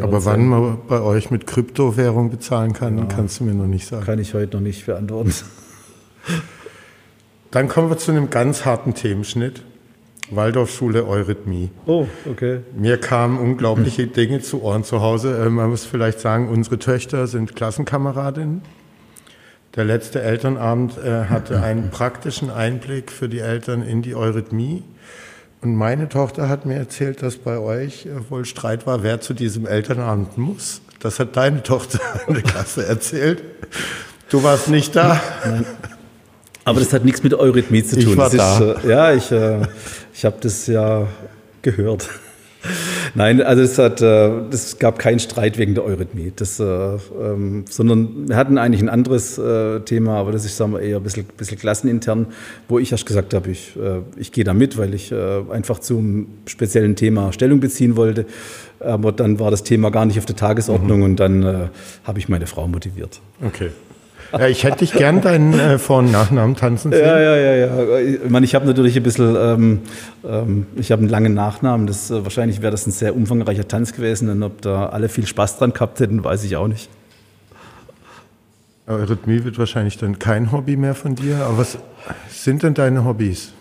aber wann man bei euch mit Kryptowährung bezahlen kann, ja, kannst du mir noch nicht sagen. Kann ich heute noch nicht beantworten. Dann kommen wir zu einem ganz harten Themenschnitt. Waldorfschule Eurythmie. Oh, okay. Mir kamen unglaubliche Dinge zu Ohren zu Hause. Äh, man muss vielleicht sagen, unsere Töchter sind Klassenkameradinnen. Der letzte Elternabend äh, hatte einen praktischen Einblick für die Eltern in die Eurythmie. Und meine Tochter hat mir erzählt, dass bei euch äh, wohl Streit war, wer zu diesem Elternabend muss. Das hat deine Tochter in der Klasse erzählt. Du warst nicht da. Nein. Aber das hat nichts mit Eurythmie zu tun. Ich war das da. Ist, äh, ja, ich, äh, ich habe das ja gehört. Nein, also es hat, äh, es gab keinen Streit wegen der Eurythmie, das, äh, ähm, sondern wir hatten eigentlich ein anderes äh, Thema, aber das ist sagen wir, eher ein bisschen, bisschen klassenintern, wo ich erst gesagt habe, ich, äh, ich gehe da mit, weil ich äh, einfach zum speziellen Thema Stellung beziehen wollte. Aber dann war das Thema gar nicht auf der Tagesordnung mhm. und dann äh, habe ich meine Frau motiviert. Okay. Ja, ich hätte dich gern deinen äh, Vor- und Nachnamen tanzen sehen. Ja, ja, ja, ja. Ich, meine, ich habe natürlich ein bisschen, ähm, ähm, ich habe einen langen Nachnamen. Das, äh, wahrscheinlich wäre das ein sehr umfangreicher Tanz gewesen. Und ob da alle viel Spaß dran gehabt hätten, weiß ich auch nicht. Aber Rhythmie wird wahrscheinlich dann kein Hobby mehr von dir. Aber was sind denn deine Hobbys?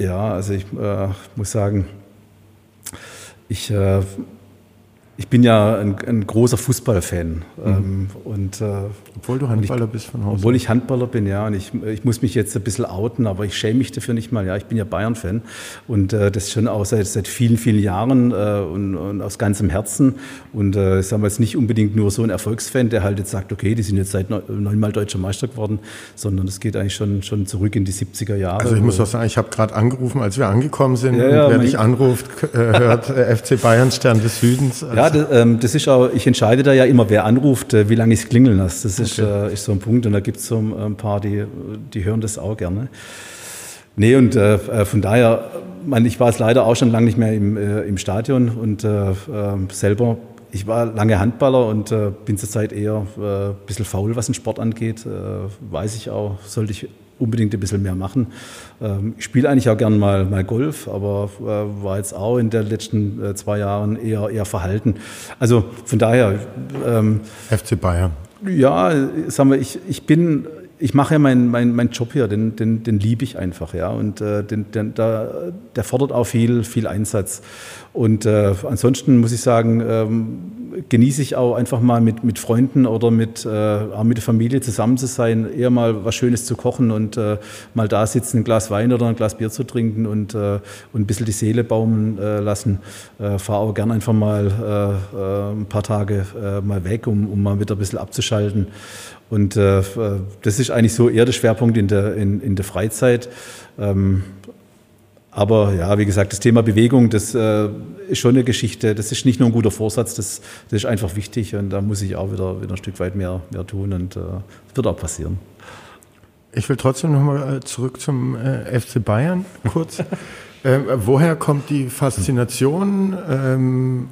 Ja, also ich äh, muss sagen, ich äh, ich bin ja ein, ein großer Fußballfan. Mhm. Ähm, und, äh, obwohl du Handballer ich, bist von Hause. Obwohl ich Handballer bin, ja. Und ich, ich muss mich jetzt ein bisschen outen, aber ich schäme mich dafür nicht mal. Ja, ich bin ja Bayern-Fan. Und äh, das schon auch seit, seit vielen, vielen Jahren äh, und, und, aus ganzem Herzen. Und äh, ich sage mal jetzt nicht unbedingt nur so ein Erfolgsfan, der halt jetzt sagt, okay, die sind jetzt seit neunmal deutscher Meister geworden, sondern es geht eigentlich schon, schon zurück in die 70er Jahre. Also ich muss auch sagen, ich habe gerade angerufen, als wir angekommen sind. Ja, ja, wer dich anruft, äh, hört äh, FC Bayern Stern des Südens. Also ja, das, ähm, das ist auch, ich entscheide da ja immer, wer anruft, äh, wie lange ich es klingeln lasse. Das ist, okay. äh, ist so ein Punkt und da gibt es so ein paar, die, die hören das auch gerne. Nee, und äh, äh von daher, man, ich war es leider auch schon lange nicht mehr im, äh, im Stadion und äh, ähm, selber, ich war lange Handballer und äh, bin zurzeit eher äh, ein bisschen faul, was den Sport angeht. weiß ich auch, sollte ich unbedingt ein bisschen mehr machen. Ähm, ich spiele eigentlich auch gern mal, mal Golf, aber äh, war jetzt auch in den letzten äh, zwei Jahren eher, eher verhalten. Also von daher. Ähm, FC Bayern. Ja, sagen wir, ich, ich bin ich mache ja meinen mein, mein Job hier, den, den, den liebe ich einfach, ja. Und äh, den, den, der, der fordert auch viel, viel Einsatz. Und äh, ansonsten muss ich sagen, ähm, genieße ich auch einfach mal mit, mit Freunden oder mit, äh, auch mit der Familie zusammen zu sein, eher mal was Schönes zu kochen und äh, mal da sitzen, ein Glas Wein oder ein Glas Bier zu trinken und, äh, und ein bisschen die Seele baumen äh, lassen. Äh, Fahre auch gern einfach mal äh, äh, ein paar Tage äh, mal weg, um, um mal wieder ein bisschen abzuschalten. Und äh, das ist eigentlich so eher der Schwerpunkt in der, in, in der Freizeit. Ähm, aber ja, wie gesagt, das Thema Bewegung, das äh, ist schon eine Geschichte. Das ist nicht nur ein guter Vorsatz, das, das ist einfach wichtig und da muss ich auch wieder, wieder ein Stück weit mehr, mehr tun und äh, wird auch passieren. Ich will trotzdem nochmal äh, zurück zum äh, FC Bayern kurz. ähm, woher kommt die Faszination? Ähm,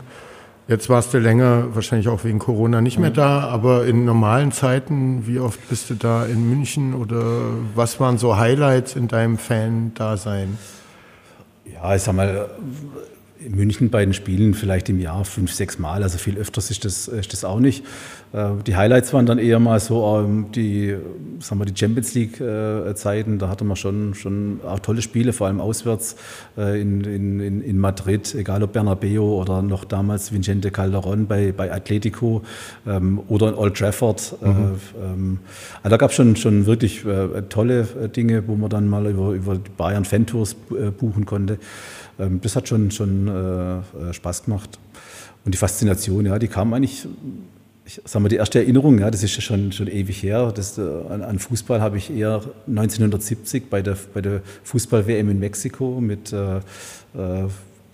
jetzt warst du länger, wahrscheinlich auch wegen Corona, nicht mehr mhm. da, aber in normalen Zeiten, wie oft bist du da in München oder was waren so Highlights in deinem Fan-Dasein? Ja, ich sag mal, in München bei den Spielen vielleicht im Jahr fünf, sechs Mal, also viel öfters ist das, ist das auch nicht. Äh, die Highlights waren dann eher mal so ähm, die, sagen wir, die Champions League-Zeiten, da hatte man schon, schon auch tolle Spiele, vor allem auswärts äh, in, in, in Madrid, egal ob Bernabeu oder noch damals Vicente Calderon bei, bei Atletico ähm, oder in Old Trafford. Äh, mhm. Ähm, also da gab es schon, schon wirklich tolle Dinge, wo man dann mal über, über Bayern Fan-Tours buchen konnte. Ähm, das hat schon, schon äh, äh, Spaß gemacht. Und die Faszination, ja, die kam eigentlich, ich sag mal, die erste Erinnerung, ja, das ist ja schon, schon ewig her. Das, äh, an, an, Fußball habe ich eher 1970 bei der, bei der Fußball-WM in Mexiko mit äh,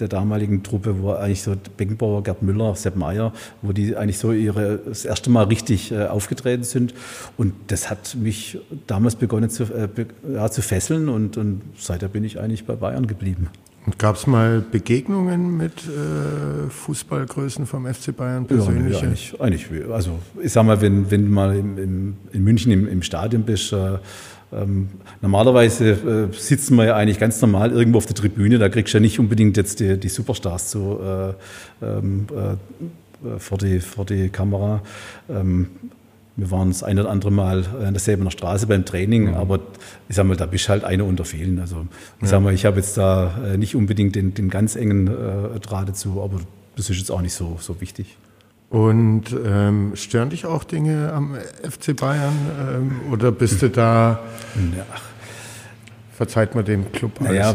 der damaligen Truppe, wo eigentlich so Beckenbauer, Gerd Müller, Sepp Meyer, wo die eigentlich so ihre, das erste Mal richtig äh, aufgetreten sind. Und das hat mich damals begonnen zu, äh, be, ja, zu fesseln und, und seither bin ich eigentlich bei Bayern geblieben. Gab es mal Begegnungen mit äh, Fußballgrößen vom FC Bayern persönlich? Ja, eigentlich, eigentlich, also ich sag mal, wenn, wenn du mal im, im, in München im, im Stadion bist, äh, ähm, normalerweise äh, sitzen wir ja eigentlich ganz normal irgendwo auf der Tribüne, da kriegst du ja nicht unbedingt jetzt die, die Superstars so äh, ähm, äh, vor, die, vor die Kamera. Ähm, wir waren das eine oder andere Mal an derselben Straße beim Training, mhm. aber ich sag mal, da bist halt einer unter vielen. Also ich ja. sag mal, ich habe jetzt da äh, nicht unbedingt den, den ganz engen äh, Draht dazu, aber das ist jetzt auch nicht so, so wichtig. Und ähm, stören dich auch Dinge am FC Bayern ähm, oder bist du da? Ja. Verzeiht man dem Club alles? Naja,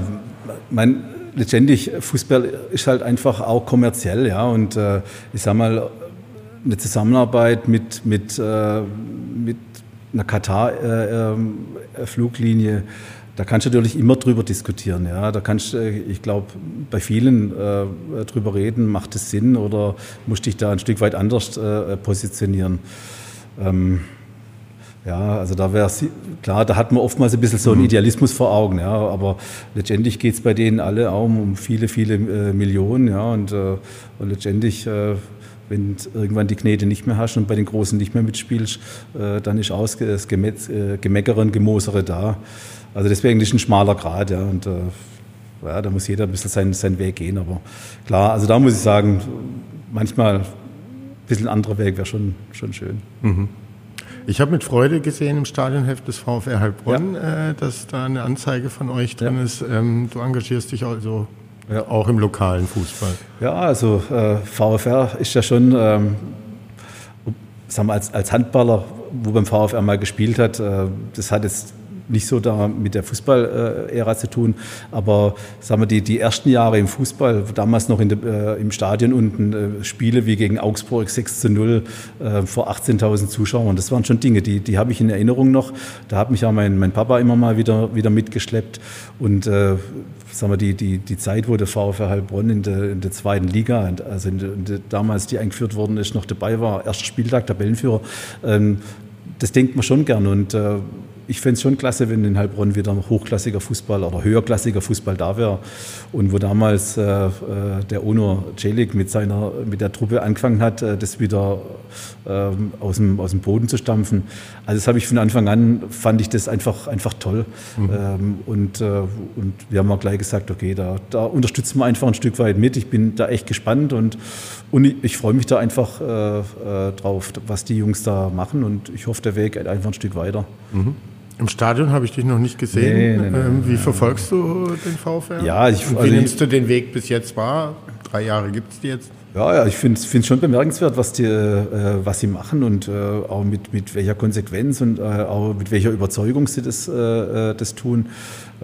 mein, letztendlich Fußball ist halt einfach auch kommerziell, ja. Und äh, ich sag mal, eine Zusammenarbeit mit, mit, äh, mit einer Katar-Fluglinie, äh, ähm, da kannst du natürlich immer drüber diskutieren. Ja? Da kannst du, äh, ich glaube, bei vielen äh, drüber reden, macht es Sinn oder musst dich da ein Stück weit anders äh, positionieren. Ähm, ja, also da wäre klar, da hat man oftmals ein bisschen so einen mhm. Idealismus vor Augen, ja, aber letztendlich geht es bei denen alle auch um viele, viele äh, Millionen, ja, und, äh, und letztendlich äh, wenn du irgendwann die Knete nicht mehr hast und bei den Großen nicht mehr mitspielst, äh, dann ist auch das äh, Gemeckere und Gemosere da. Also deswegen ist ein schmaler Grad, ja, und äh, ja, da muss jeder ein bisschen seinen, seinen Weg gehen. Aber klar, also da muss ich sagen, manchmal ein bisschen anderer Weg wäre schon, schon schön. Mhm. Ich habe mit Freude gesehen im Stadionheft des VfR Heilbronn, ja. äh, dass da eine Anzeige von euch drin ja. ist. Ähm, du engagierst dich also ja. auch im lokalen Fußball. Ja, also äh, VfR ist ja schon, ähm, sagen wir, als, als Handballer, wo beim VfR mal gespielt hat, äh, das hat jetzt nicht so da mit der Fußball-Ära zu tun, aber sagen wir, die, die ersten Jahre im Fußball, damals noch de, äh, im Stadion unten, äh, Spiele wie gegen Augsburg 6 zu 0 äh, vor 18.000 Zuschauern, das waren schon Dinge, die, die habe ich in Erinnerung noch. Da hat mich ja mein, mein Papa immer mal wieder, wieder mitgeschleppt und äh, sagen wir, die, die, die Zeit, wo der VfR Heilbronn in der, in der zweiten Liga, also in der, in der, damals die eingeführt worden ist, noch dabei war, erster Spieltag, Tabellenführer, ähm, das denkt man schon gern. Und äh, ich fände es schon klasse, wenn in Heilbronn wieder hochklassiger Fußball oder höherklassiger Fußball da wäre. Und wo damals äh, äh der Ono Celik mit, seiner, mit der Truppe angefangen hat, äh, das wieder äh, aus, dem, aus dem Boden zu stampfen. Also das habe ich von Anfang an, fand ich das einfach, einfach toll. Mhm. Ähm, und, äh, und wir haben auch gleich gesagt, okay, da, da unterstützen wir einfach ein Stück weit mit. Ich bin da echt gespannt und, und ich, ich freue mich da einfach äh, drauf, was die Jungs da machen. Und ich hoffe, der Weg geht einfach ein Stück weiter. Mhm. Im Stadion habe ich dich noch nicht gesehen. Nee, nee, ähm, wie verfolgst du den VfR? Ja, ich, wie also nimmst du den Weg bis jetzt wahr? Drei Jahre gibt es die jetzt. Ja, ja ich finde es schon bemerkenswert, was, die, äh, was sie machen und äh, auch mit, mit welcher Konsequenz und äh, auch mit welcher Überzeugung sie das, äh, äh, das tun.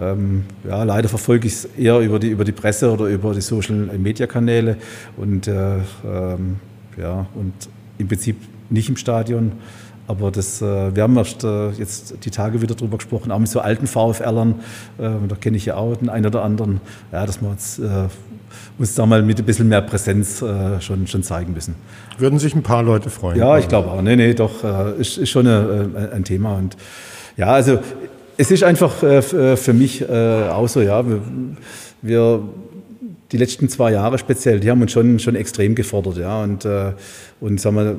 Ähm, ja, leider verfolge ich es eher über die, über die Presse oder über die Social-Media-Kanäle und, äh, ähm, ja, und im Prinzip nicht im Stadion. Aber das, äh, wir haben erst äh, jetzt die Tage wieder darüber gesprochen, auch mit so alten VfLern, äh, da kenne ich ja auch den einen oder anderen, ja, dass wir uns, uns da mal mit ein bisschen mehr Präsenz schon, schon zeigen müssen. Würden sich ein paar Leute freuen? Ja, ich glaube auch. Nee, nee, doch, ist, ist schon eine, ein Thema. Und ja, also es ist einfach für mich auch so, ja, wir, wir die letzten zwei Jahre speziell, die haben uns schon, schon extrem gefordert. Ja. Und, äh, und sag mal,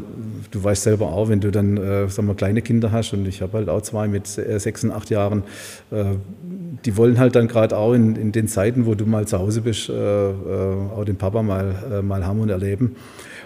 du weißt selber auch, wenn du dann äh, sag mal, kleine Kinder hast, und ich habe halt auch zwei mit äh, sechs und acht Jahren, äh, die wollen halt dann gerade auch in, in den Zeiten, wo du mal zu Hause bist, äh, äh, auch den Papa mal, mal haben und erleben.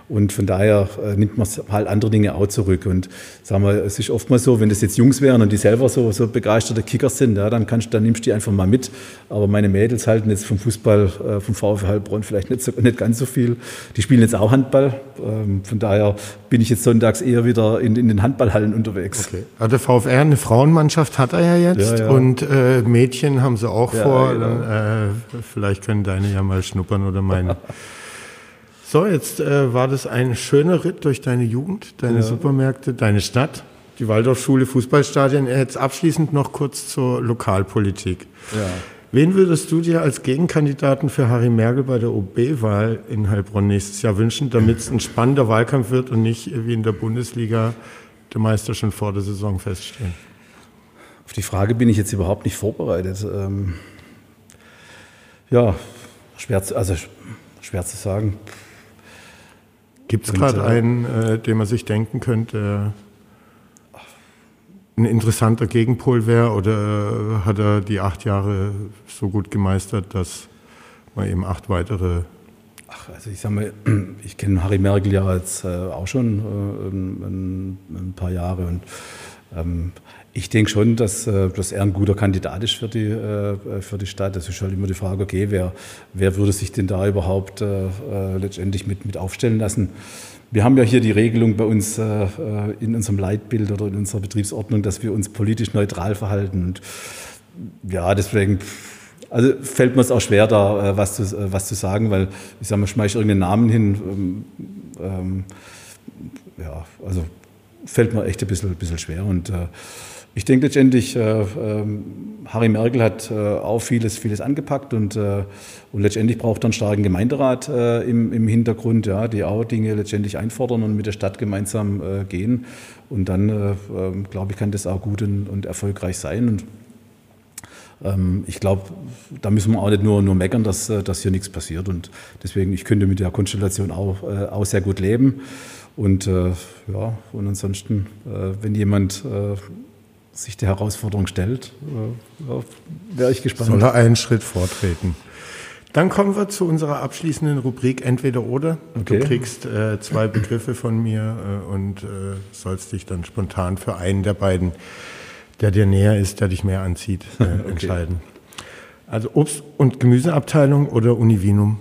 Und von daher äh, nimmt man halt andere Dinge auch zurück. Und sagen wir, es ist oftmals so, wenn das jetzt Jungs wären und die selber so, so begeisterte Kickers sind, ja, dann, kannst, dann nimmst du die einfach mal mit. Aber meine Mädels halten jetzt vom Fußball, äh, vom VfL Heilbronn vielleicht nicht, so, nicht ganz so viel. Die spielen jetzt auch Handball. Ähm, von daher bin ich jetzt sonntags eher wieder in, in den Handballhallen unterwegs. Okay. Also der VfR, eine Frauenmannschaft hat er ja jetzt. Ja, ja. Und äh, Mädchen haben sie auch ja, vor. Genau. Dann, äh, vielleicht können deine ja mal schnuppern oder meine. So, jetzt äh, war das ein schöner Ritt durch deine Jugend, deine ja. Supermärkte, deine Stadt, die Waldorfschule, Fußballstadien. Jetzt abschließend noch kurz zur Lokalpolitik. Ja. Wen würdest du dir als Gegenkandidaten für Harry Merkel bei der OB-Wahl in Heilbronn nächstes Jahr wünschen, damit es ein spannender Wahlkampf wird und nicht wie in der Bundesliga der Meister schon vor der Saison feststehen? Auf die Frage bin ich jetzt überhaupt nicht vorbereitet. Ähm ja, schwer zu, also schwer zu sagen. Gibt es gerade äh, einen, äh, den man sich denken könnte, ein interessanter Gegenpol wäre oder hat er die acht Jahre so gut gemeistert, dass man eben acht weitere. Ach, also ich sag mal, ich kenne Harry Merkel ja jetzt äh, auch schon äh, ein, ein, paar Jahre und ähm, ich denke schon, dass, äh, dass er ein guter Kandidat ist für die, äh, für die Stadt. Das ist halt immer die Frage, okay, wer, wer würde sich denn da überhaupt äh, letztendlich mit, mit aufstellen lassen? Wir haben ja hier die Regelung bei uns in unserem Leitbild oder in unserer Betriebsordnung, dass wir uns politisch neutral verhalten. Und ja, deswegen also fällt mir es auch schwer, da was zu, was zu sagen, weil ich sage mal, schmeiß irgendeinen Namen hin. Ähm, ähm, ja, also fällt mir echt ein bisschen, ein bisschen schwer. Und äh, ich denke letztendlich, äh, äh, Harry Merkel hat äh, auch vieles, vieles angepackt und, äh, und letztendlich braucht er einen starken Gemeinderat äh, im, im Hintergrund, ja, die auch Dinge letztendlich einfordern und mit der Stadt gemeinsam äh, gehen. Und dann, ähm, glaube ich, kann das auch gut und, und erfolgreich sein. Und ähm, ich glaube, da müssen wir auch nicht nur, nur meckern, dass, dass hier nichts passiert. Und deswegen, ich könnte mit der Konstellation auch, auch sehr gut leben. Und ja, und ansonsten, wenn jemand sich der Herausforderung stellt, äh, wäre ich gespannt. Soll er einen Schritt vortreten. Dann kommen wir zu unserer abschließenden Rubrik Entweder oder. Okay. Du kriegst äh, zwei Begriffe von mir äh, und äh, sollst dich dann spontan für einen der beiden, der dir näher ist, der dich mehr anzieht, äh, Okay. entscheiden. Also Obst- und Gemüseabteilung oder Univinum?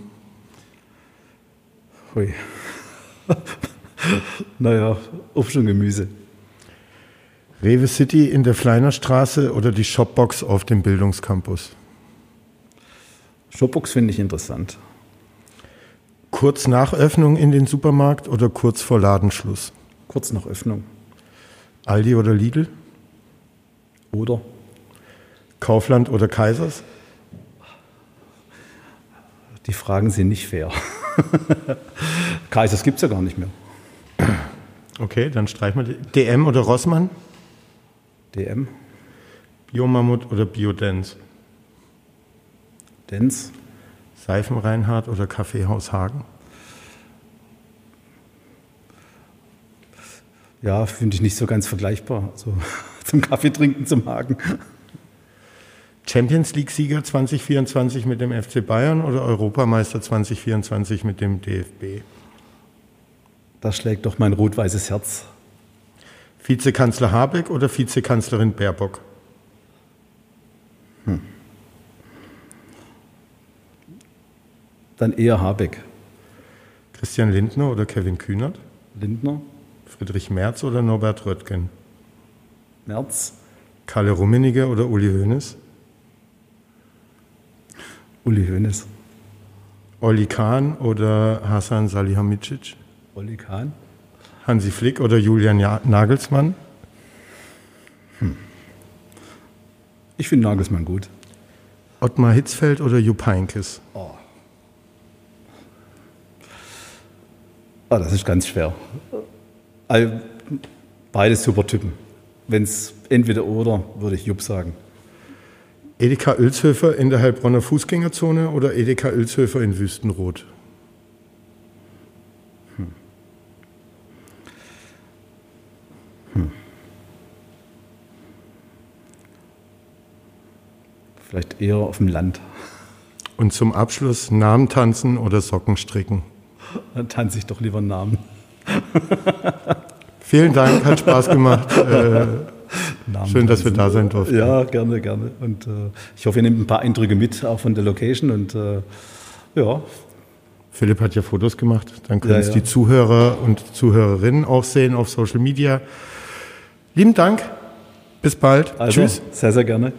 Hui. naja, Obst und Gemüse. Rewe City in der Fleinerstraße oder die Shopbox auf dem Bildungscampus? Shopbox finde ich interessant. Kurz nach Öffnung in den Supermarkt oder kurz vor Ladenschluss? Kurz nach Öffnung. Aldi oder Lidl? Oder? Kaufland oder Kaisers? Die Fragen sind nicht fair. Kaisers gibt es ja gar nicht mehr. Okay, dann streichen wir die. DM oder Rossmann? DM, Biomammut oder Biodance? Dens, Seifenreinhardt oder Kaffeehaus Hagen? ja, finde ich nicht so ganz vergleichbar. Also, zum Kaffee trinken, zum Haken. Champions League-Sieger 2024 mit dem FC Bayern oder Europameister 2024 mit dem DFB? Da schlägt doch mein rot-weißes Herz. Vizekanzler Habeck oder Vizekanzlerin Baerbock? Dann eher Habeck. Christian Lindner oder Kevin Kühnert? Lindner, Friedrich Merz oder Norbert Röttgen? Merz, Kalle Rummenigge oder Uli Hoeneß? Uli Hoeneß, Olli Kahn oder Hasan Salihamidzic? Olli Kahn, Hansi Flick oder Julian Nagelsmann? Ich finde Nagelsmann gut. Ottmar Hitzfeld oder Jupp Heynckes? Ah, das ist ganz schwer. All- Beides super Typen. Wenn es entweder oder, würde ich Jupp sagen. Edeka Ölshöfer in der Heilbronner Fußgängerzone oder Edeka Ölshöfer in Wüstenrot? Vielleicht eher auf dem Land. Und zum Abschluss Namen tanzen oder Socken stricken? Dann tanze ich doch lieber Namen. Vielen Dank, hat Spaß gemacht. Äh, schön, dass wir da sein durften. Ja, gerne, gerne. Und äh, ich hoffe, ihr nehmt ein paar Eindrücke mit, auch von der Location. Und äh, ja, Philipp hat ja Fotos gemacht, dann können Ja, es ja. die Zuhörer und Zuhörerinnen auch sehen auf Social Media. Lieben Dank, bis bald. also Tschüss. sehr, sehr gerne.